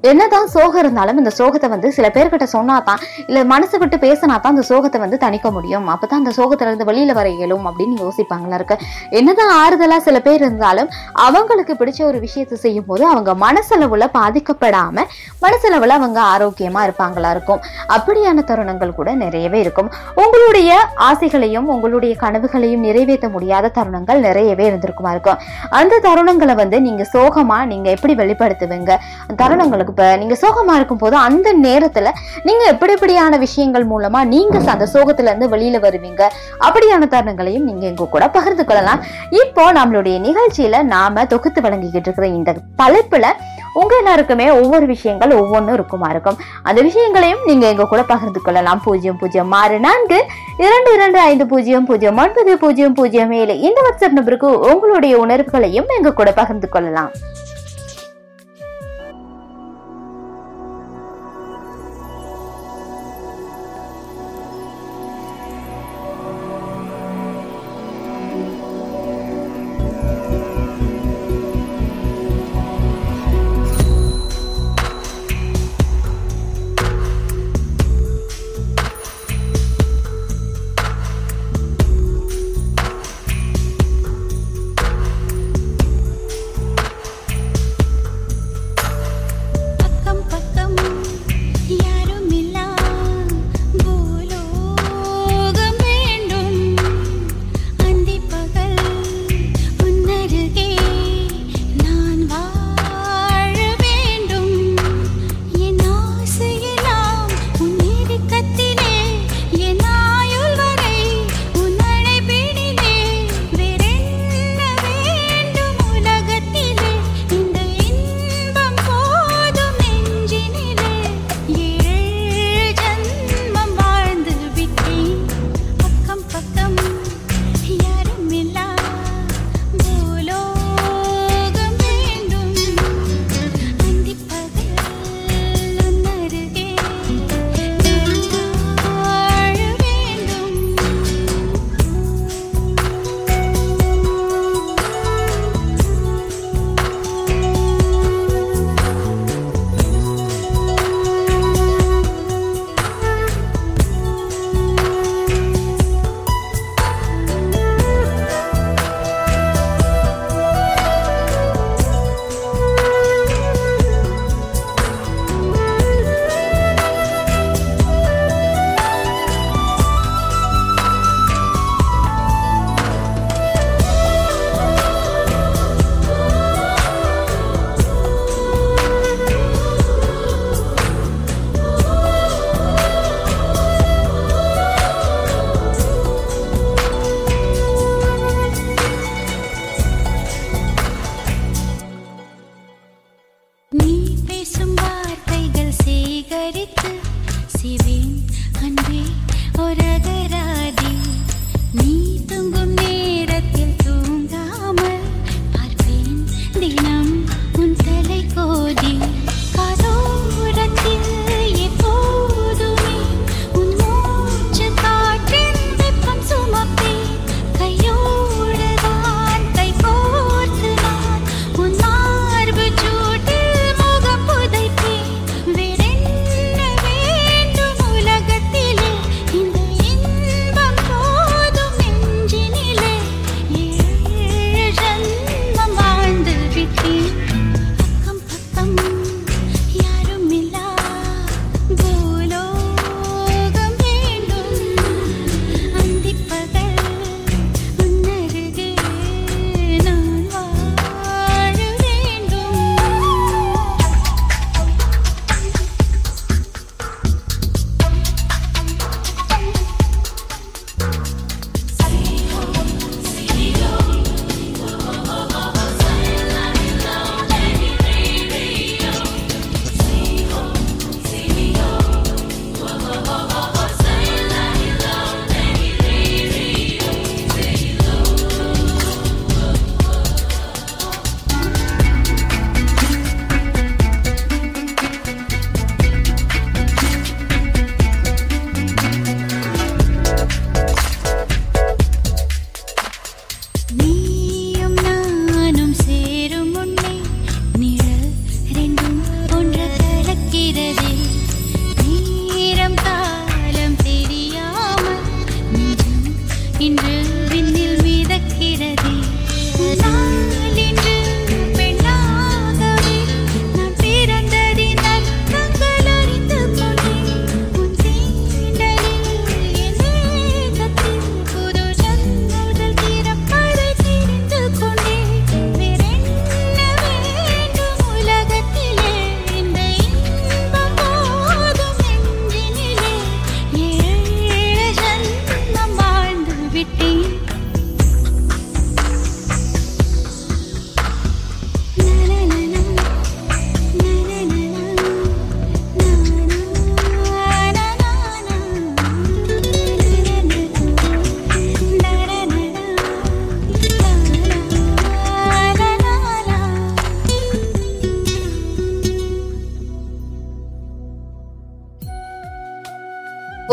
என்னதான் சோகம் இருந்தாலும் இந்த சோகத்தை வந்து சில பேர்கிட்ட சொன்னா தான் இல்ல மனசு விட்டு பேசினா தான் அந்த சோகத்தை வந்து தணிக்க முடியும். அப்பதான் அந்த சோகத்துல இருந்து வெளியில வர இயலும் அப்படின்னு யோசிப்பாங்களா இருக்கு. என்னதான் ஆறுதலா சில பேர் இருந்தாலும் அவங்களுக்கு பிடிச்ச ஒரு விஷயத்தை செய்யும் போது அவங்க மனசளவுல பாதிக்கப்படாம மனசளவுல அவங்க ஆரோக்கியமா இருப்பாங்களா இருக்கும். அப்படியான தருணங்கள் கூட நிறையவே இருக்கும். உங்களுடைய ஆசைகளையும் உங்களுடைய கனவுகளையும் நிறைவேற்ற முடியாத தருணங்கள் நிறையவே இருந்திருக்குமா இருக்கும். அந்த தருணங்களை வந்து நீங்க சோகமா நீங்க எப்படி வெளிப்படுத்துவீங்க? தருணங்களுக்கு இப்ப நீங்க சோகமா இருக்கும் போது அந்த நேரத்துல நீங்க எப்படி எப்படியான விஷயங்கள் மூலமா நீங்க அந்த சோகத்துல இருந்து வெளியில வருவீங்க? அப்படியான தருணங்களையும் நீங்க எங்க கூட பகிர்ந்து கொள்ளலாம். இப்போ நம்மளுடைய நிகழ்ச்சியில நாம தொகுத்து வழங்கிக்கிட்டு இருக்கிற இந்த தலைப்புல உங்க எல்லாருக்குமே ஒவ்வொரு விஷயங்கள் ஒவ்வொன்றும் இருக்குமா இருக்கும். அந்த விஷயங்களையும் நீங்க எங்க கூட பகிர்ந்து கொள்ளலாம். பூஜ்ஜியம் பூஜ்ஜியம் ஆறு நான்கு இரண்டு இரண்டு ஐந்து பூஜ்ஜியம் பூஜ்ஜியம் ஒன்பது பூஜ்ஜியம் பூஜ்ஜியம் ஏழு. இந்த வாட்ஸ்அப் நம்பருக்கு உங்களுடைய உணர்வுகளையும் எங்க கூட பகிர்ந்து கொள்ளலாம்.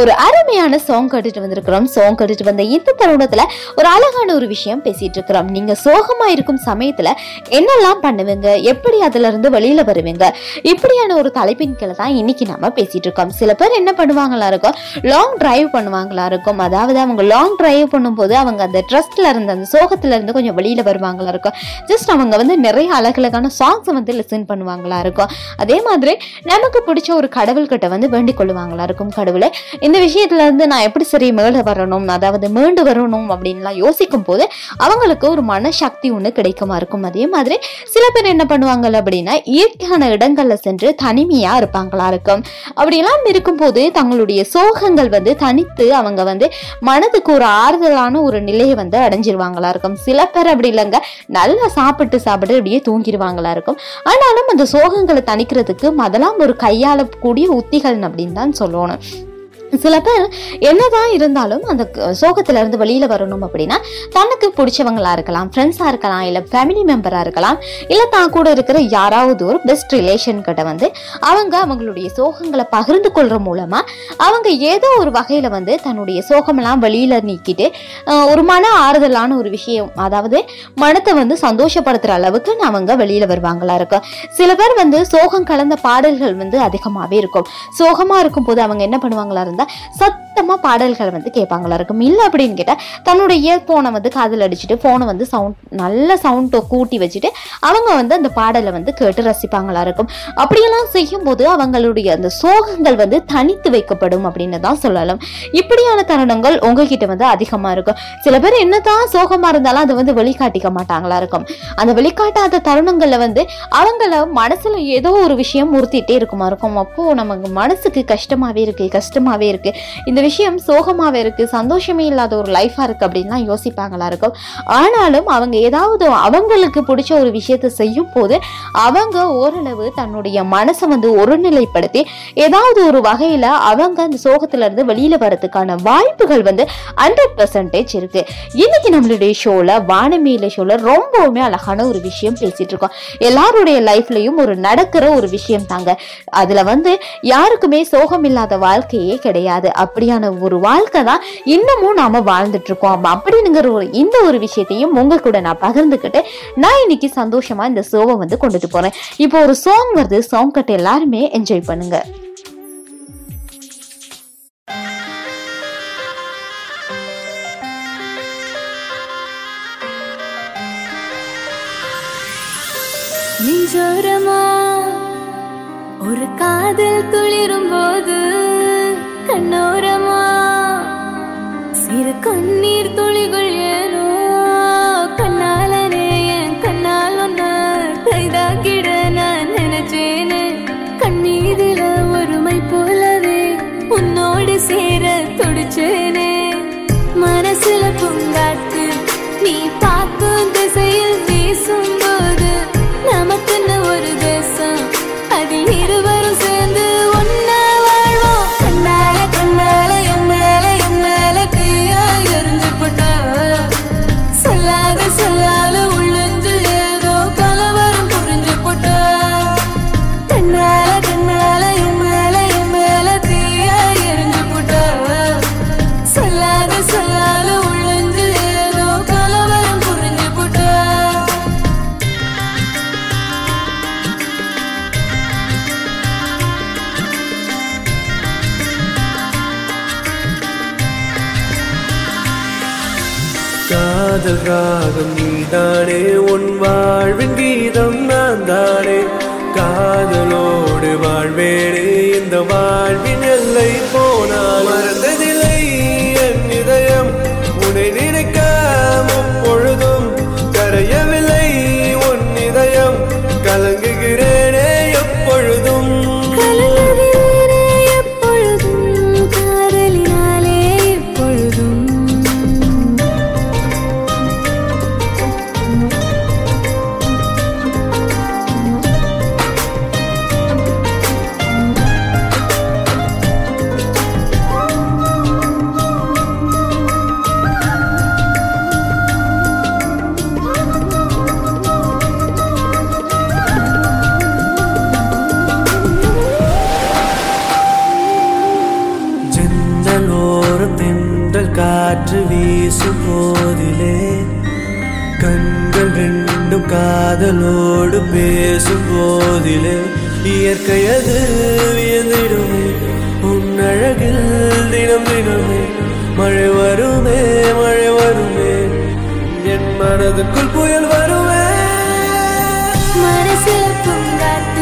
ஒரு அருமையான சாங் கட்டிட்டு வந்திருக்கிறோம். சாங் கட்டிட்டு வந்த இந்த தருணத்துல ஒரு அழகான ஒரு விஷயம் பேசிட்டு இருக்கிறோம். நீங்க சோகமா இருக்கும் சமயத்துல என்னெல்லாம் பண்ணுவீங்க? எப்படி அதுல இருந்து வெளியில வருவீங்க? இப்படியான ஒரு தலைப்பின் கீழே தான் இன்னைக்கு நாம பேசிட்டு இருக்கோம். சில பேர் என்ன பண்ணுவாங்களா இருக்கும்? லாங் டிரைவ் பண்ணுவாங்களா இருக்கும். அதாவது அவங்க லாங் டிரைவ் பண்ணும்போது அவங்க அந்த ட்ரஸ்ட்ல இருந்து அந்த சோகத்துல இருந்து கொஞ்சம் வெளியில வருவாங்களா இருக்கும். ஜஸ்ட் அவங்க வந்து நிறைய அழகழகான சாங்ஸ் வந்து லிசன் பண்ணுவாங்களா இருக்கும். அதே மாதிரி நமக்கு பிடிச்ச ஒரு கடவுள்கிட்ட வந்து வேண்டிக் கொள்ளுவாங்களா இருக்கும் கடவுளை. இந்த விஷயத்துல இருந்து நான் எப்படி சரி மேல வரணும் அதாவது மீண்டு வரணும் அப்படின்லாம் யோசிக்கும் போது அவங்களுக்கு ஒரு மனசக்தி ஒன்று கிடைக்குமா இருக்கும். அதே மாதிரி சில பேர் என்ன பண்ணுவாங்க அப்படின்னா இயற்கையான இடங்கள்ல சென்று தனிமையா இருப்பாங்களா இருக்கும். அப்படியெல்லாம் இருக்கும்போது தங்களுடைய சோகங்கள் வந்து தனித்து அவங்க வந்து மனதுக்கு ஒரு ஆறுதலான ஒரு நிலையை வந்து அடைஞ்சிருவாங்களா இருக்கும். சில பேர் அப்படி இல்லைங்க. நல்லா சாப்பிட்டு சாப்பிட்டு அப்படியே தூங்கிடுவாங்களா இருக்கும். ஆனாலும் அந்த சோகங்களை தணிக்கிறதுக்கு முதலாம் ஒரு கையாளக்கூடிய உத்திகள் அப்படின்னு தான் சொல்லணும். சில பேர் என்னதான் இருந்தாலும் அந்த சோகத்துல இருந்து வெளியில வரணும் அப்படின்னா தனக்கு பிடிச்சவங்களா இருக்கலாம் ஃப்ரெண்ட்ஸா இருக்கலாம் இல்ல ஃபேமிலி மெம்பரா இருக்கலாம் இல்ல தான் கூட இருக்கிற யாராவது ஒரு பெஸ்ட் ரிலேஷன் கிட்ட வந்து அவங்க அவங்களுடைய சோகங்களை பகிர்ந்து கொள்ற மூலமா அவங்க ஏதோ ஒரு வகையில வந்து தன்னுடைய சோகமெல்லாம் வெளியில நீக்கிட்டு ஒரு மன ஆறுதலான ஒரு விஷயம் அதாவது மனத்தை வந்து சந்தோஷப்படுத்துற அளவுக்கு அவங்க வெளியில வருவாங்களா இருக்கும். சில பேர் வந்து சோகம் கலந்த பாடல்கள் வந்து அதிகமாவே இருக்கும். சோகமா இருக்கும் போது அவங்க என்ன பண்ணுவாங்களா இருந்தா சத்தமா பாடல்கள் வந்து கேட்பாங்களா இருக்கும் இல்ல அப்படின்னு கேட்டா தன்னுடைய இயர்ஃபோனை வந்து காதில் அடிச்சுட்டு ஃபோனை வந்து சவுண்ட் நல்ல சவுண்டை கூட்டி வச்சுட்டு அவங்க வந்து அந்த பாடலை வந்து கேட்டு ரசிப்பாங்களா இருக்கும் அப்படியெல்லாம் செய்யும்போது அவங்களுடைய அந்த சோகங்கள் வந்து தனித்து வைக்கப்படும் அப்படின்னு தான் சொல்லலாம். இப்படியான தருணங்கள் உங்ககிட்ட வந்து அதிகமா இருக்கும். சில பேர் என்னதான் சோகமா இருந்தாலும் அதை வந்து வெளிக்காட்டிக்க மாட்டாங்களா இருக்கும் அந்த வெளிக்காட்டாத தருணங்களில் வந்து அவங்கள மனசுல ஏதோ ஒரு விஷயம் உறுத்திட்டே இருக்குமா இருக்கும். அப்போ நமக்கு மனசுக்கு கஷ்டமாவே இருக்கு சோகமாகவே இருக்கு. இந்த விஷயம் சோகமாகவே இருக்கு சந்தோஷமே இல்லாத ஒரு லைஃபாக இருக்கு அப்படின்லாம் யோசிப்பாங்களா இருக்கும். ஆனாலும் அவங்க ஏதாவது அவங்களுக்கு பிடிச்ச ஒரு விஷயத்தை செய்யும் போது அவங்க ஓரளவு தன்னுடைய மனசை வந்து ஒருநிலைப்படுத்தி ஏதாவது ஒரு வகையில அவங்க அந்த சோகத்துல இருந்து வெளியில வரதுக்கான வாய்ப்புகள் வந்து ஹண்ட்ரட் பர்சன்டேஜ் இருக்கு. இன்னைக்கு நம்மளுடைய ஷோவில் வானமியில ஷோவில் ரொம்பவுமே அழகான ஒரு விஷயம் பேசிட்டு இருக்கோம். எல்லாருடைய லைஃப்லயும் ஒரு நடக்கிற ஒரு விஷயம் தாங்க. அதுல வந்து யாருக்குமே சோகம் இல்லாத வாழ்க்கையே கிடையாது. அப்படியான ஒரு வாழ்க்கை தான் இன்னமும் நாம வாழ்ந்துட்டு இருக்கோம். அப்படிங்கிற ஒரு இந்த ஒரு விஷயத்தையும் உங்க கூட நான் பகிர்ந்துக்கிட்டு நான் இன்னைக்கு சந்தோஷமா இந்த ஷோவை வந்து கொண்டுட்டு போறேன். இப்போ ஒரு சாங் வருது. சாங் கட்டு எல்லாருமே என்ஜாய் பண்ணுங்க. நெஞ்சோரமா ஒரு காதல் துளிரும் போது கண்ணோரமா. சிறு கண்ணீர் துளிகள் ஏனோ என் மனதுக்குள் புயல் வருமே மனசுல பூங்காத்து நீ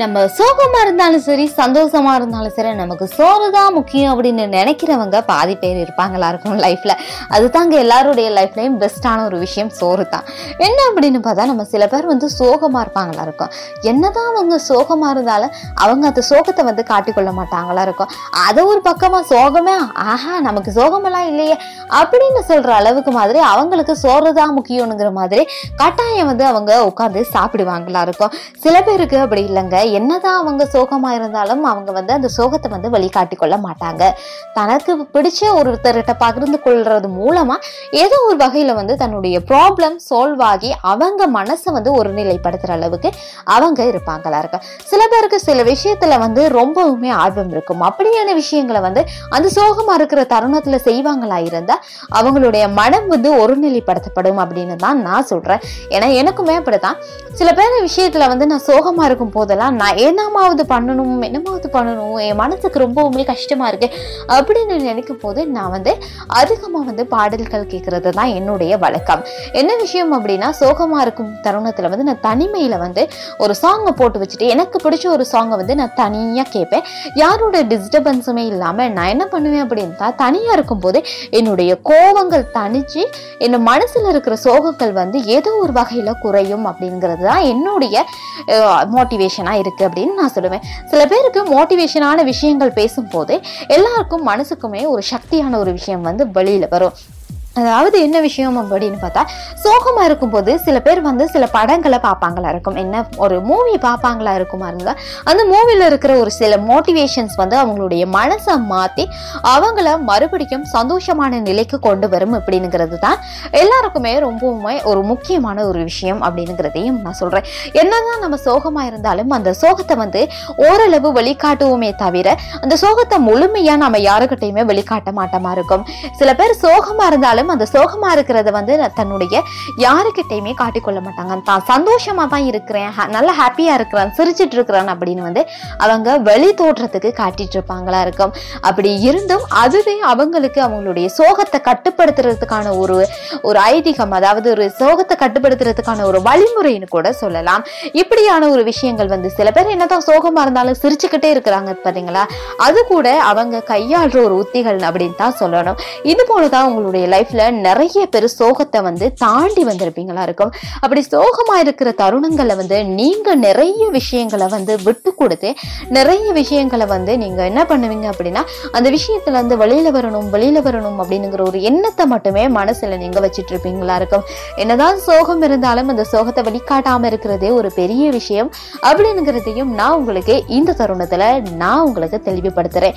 நம்ம சோகமாக இருந்தாலும் சரி சந்தோஷமாக இருந்தாலும் சரி நமக்கு சோறு தான் முக்கியம் அப்படின்னு நினைக்கிறவங்க பாதி பேர் இருப்பாங்களா இருக்கும் லைஃப்பில் அதுதாங்க எல்லாருடைய லைஃப்லையும் பெஸ்ட்டான ஒரு விஷயம் சோறு தான் என்ன அப்படின்னு பார்த்தா நம்ம சில பேர் வந்து சோகமாக இருப்பாங்களா இருக்கும். என்ன தான் அவங்க சோகமாக இருந்தாலும் அவங்க அந்த சோகத்தை வந்து காட்டிக்கொள்ள மாட்டாங்களா இருக்கும். அதை ஒரு பக்கமாக சோகமே ஆஹா நமக்கு சோகமெல்லாம் இல்லையே அப்படின்னு சொல்கிற அளவுக்கு மாதிரி அவங்களுக்கு சோறு தான் முக்கியம்ங்கிற மாதிரி கட்டாயம் வந்து அவங்க உட்காந்து சாப்பிடுவாங்களா இருக்கும். சில பேருக்கு அப்படி இல்லைங்க. என்னதான் அவங்க சோகமாக இருந்தாலும் அவங்க வந்து அந்த சோகத்தை வந்து வழிகாட்டி கொள்ள மாட்டாங்க. தனக்கு பிடிச்ச ஒருத்தர்கிட்ட பகிர்ந்து கொள்வது மூலமாக ஏதோ ஒரு வகையில் வந்து தன்னுடைய ப்ராப்ளம் சால்வ் ஆகி அவங்க மனசை வந்து ஒருநிலைப்படுத்துகிற அளவுக்கு அவங்க இருப்பாங்களா இருக்கும் சில பேருக்கு சில விஷயத்தில் வந்து ரொம்பவுமே ஆர்வம் இருக்கும். அப்படியான விஷயங்களை வந்து அந்த சோகமாக இருக்கிற தருணத்தில் செய்வாங்களா இருந்தால் அவங்களுடைய மனம் வந்து ஒருநிலைப்படுத்தப்படும் அப்படின்னு தான் நான் சொல்கிறேன் ஏன்னா எனக்குமே அப்படித்தான். சில பேர் விஷயத்தில் வந்து நான் சோகமாக இருக்கும் போதெல்லாம் நான் என்னமாவது பண்ணணும் என்னமாவது பண்ணணும் என் மனசுக்கு ரொம்பவுமே கஷ்டமாக இருக்குது அப்படின்னு நினைக்கும் போது நான் வந்து அதிகமாக வந்து பாடல்கள் கேட்குறது தான் என்னுடைய வழக்கம். என்ன விஷயம் அப்படின்னா சோகமாக இருக்கும் தருணத்தில் வந்து நான் தனிமையில் வந்து ஒரு சாங்கை போட்டு வச்சுட்டு எனக்கு பிடிச்ச ஒரு சாங்கை வந்து நான் தனியாக கேட்பேன் யாரோட டிஸ்டர்பன்ஸுமே இல்லாமல் நான் என்ன பண்ணுவேன் அப்படின்னா தனியாக இருக்கும்போது என்னுடைய கோவங்கள் தனித்து என் மனசில் இருக்கிற சோகங்கள் வந்து ஏதோ ஒரு வகையில் குறையும் அப்படிங்கிறது தான் என்னுடைய மோட்டிவேஷனாக இருக்குது இருக்குது அப்படின்னு நான் சொல்லுவேன். சில பேருக்கு மோட்டிவேஷனான விஷயங்கள் பேசும்போது எல்லாருக்கும் மனசுக்குமே ஒரு சக்தியான ஒரு விஷயம் வந்து வெளியில் வரும். அதாவது என்ன விஷயம் அப்படின்னு பார்த்தா சோகமா இருக்கும்போது சில பேர் வந்து சில படங்களை பார்ப்பாங்களா இருக்கும். என்ன ஒரு மூவி பார்ப்பாங்களா இருக்குமா இருந்தா அந்த மூவில இருக்கிற ஒரு சில மோட்டிவேஷன்ஸ் வந்து அவங்களுடைய மனசை மாத்தி அவங்கள மறுபடியும் சந்தோஷமான நிலைக்கு கொண்டு வரும் அப்படிங்கிறது தான் எல்லாருக்குமே ரொம்பவுமே ஒரு முக்கியமான ஒரு விஷயம் அப்படிங்கிறதையும் நான் சொல்றேன். என்னதான் நம்ம சோகமா இருந்தாலும் அந்த சோகத்தை வந்து ஓரளவு வெளிக்காட்டுவோமே தவிர அந்த சோகத்தை முழுமையா நம்ம யாருக்கிட்டையுமே வெளிக்காட்ட மாட்டோமா இருக்கும். சில பேர் சோகமா இருந்தாலும் அந்த சோகமா இருக்கிறத வந்து தன்னுடைய யாருக்கிட்டையுமே காட்டிக்கொள்ள மாட்டாங்க. தான் சந்தோஷமா தான் இருக்கிறேன் நல்லா நல்ல ஹாப்பியா இருக்கிறேன் சிரிச்சிட்டு இருக்கிறேன் அப்படின்னு வந்து அவங்க வெளி தோற்றத்துக்கு காட்டிட்டு இருப்பாங்களா இருக்கும். அப்படி இருந்தும் அதுவே அவங்களுக்கு அவங்களுடைய சோகத்தை கட்டுப்படுத்துறதுக்கான ஒரு ஒரு ஐதீகம் அதாவது ஒரு சோகத்தை கட்டுப்படுத்துறதுக்கான ஒரு வழிமுறைன்னு கூட சொல்லலாம். இப்படியான ஒரு விஷயங்கள் வந்து சில பேர் என்னதான் சோகமா இருந்தாலும் சிரிச்சுக்கிட்டே இருக்கிறாங்க பாத்தீங்களா? அது கூட அவங்க கையாளுற ஒரு உத்திகள் அப்படின்னு தான் சொல்லணும். இது போலதான் உங்களுடைய லைஃப்ல நிறைய பேர் சோகத்தை வந்து தாண்டி வந்திருப்பீங்களா இருக்கும் அப்படி சோகமா இருக்கிற தருணங்களை வந்து நீங்க நிறைய விஷயங்களை வந்து விட்டு கொடுத்து நிறைய விஷயங்களை வந்து நீங்க என்ன பண்ணுவீங்க அப்படின்னா அந்த விஷயத்துல இருந்து வெளியில வரணும் வெளியில வரணும் அப்படிங்கிற ஒரு எண்ணத்தை மட்டுமே மனசுல நீங்க வச்சிட்டு இருப்பீங்களா இருக்கும் என்னதான் சோகம் இருந்தாலும் அந்த சோகத்தை வெளிக்காட்டாம இருக்கிறதே ஒரு பெரிய விஷயம் அப்படிங்கிறதையும் நான் உங்களுக்கு இந்த தருணத்துல நான் உங்களுக்கு தெளிவுபடுத்துறேன்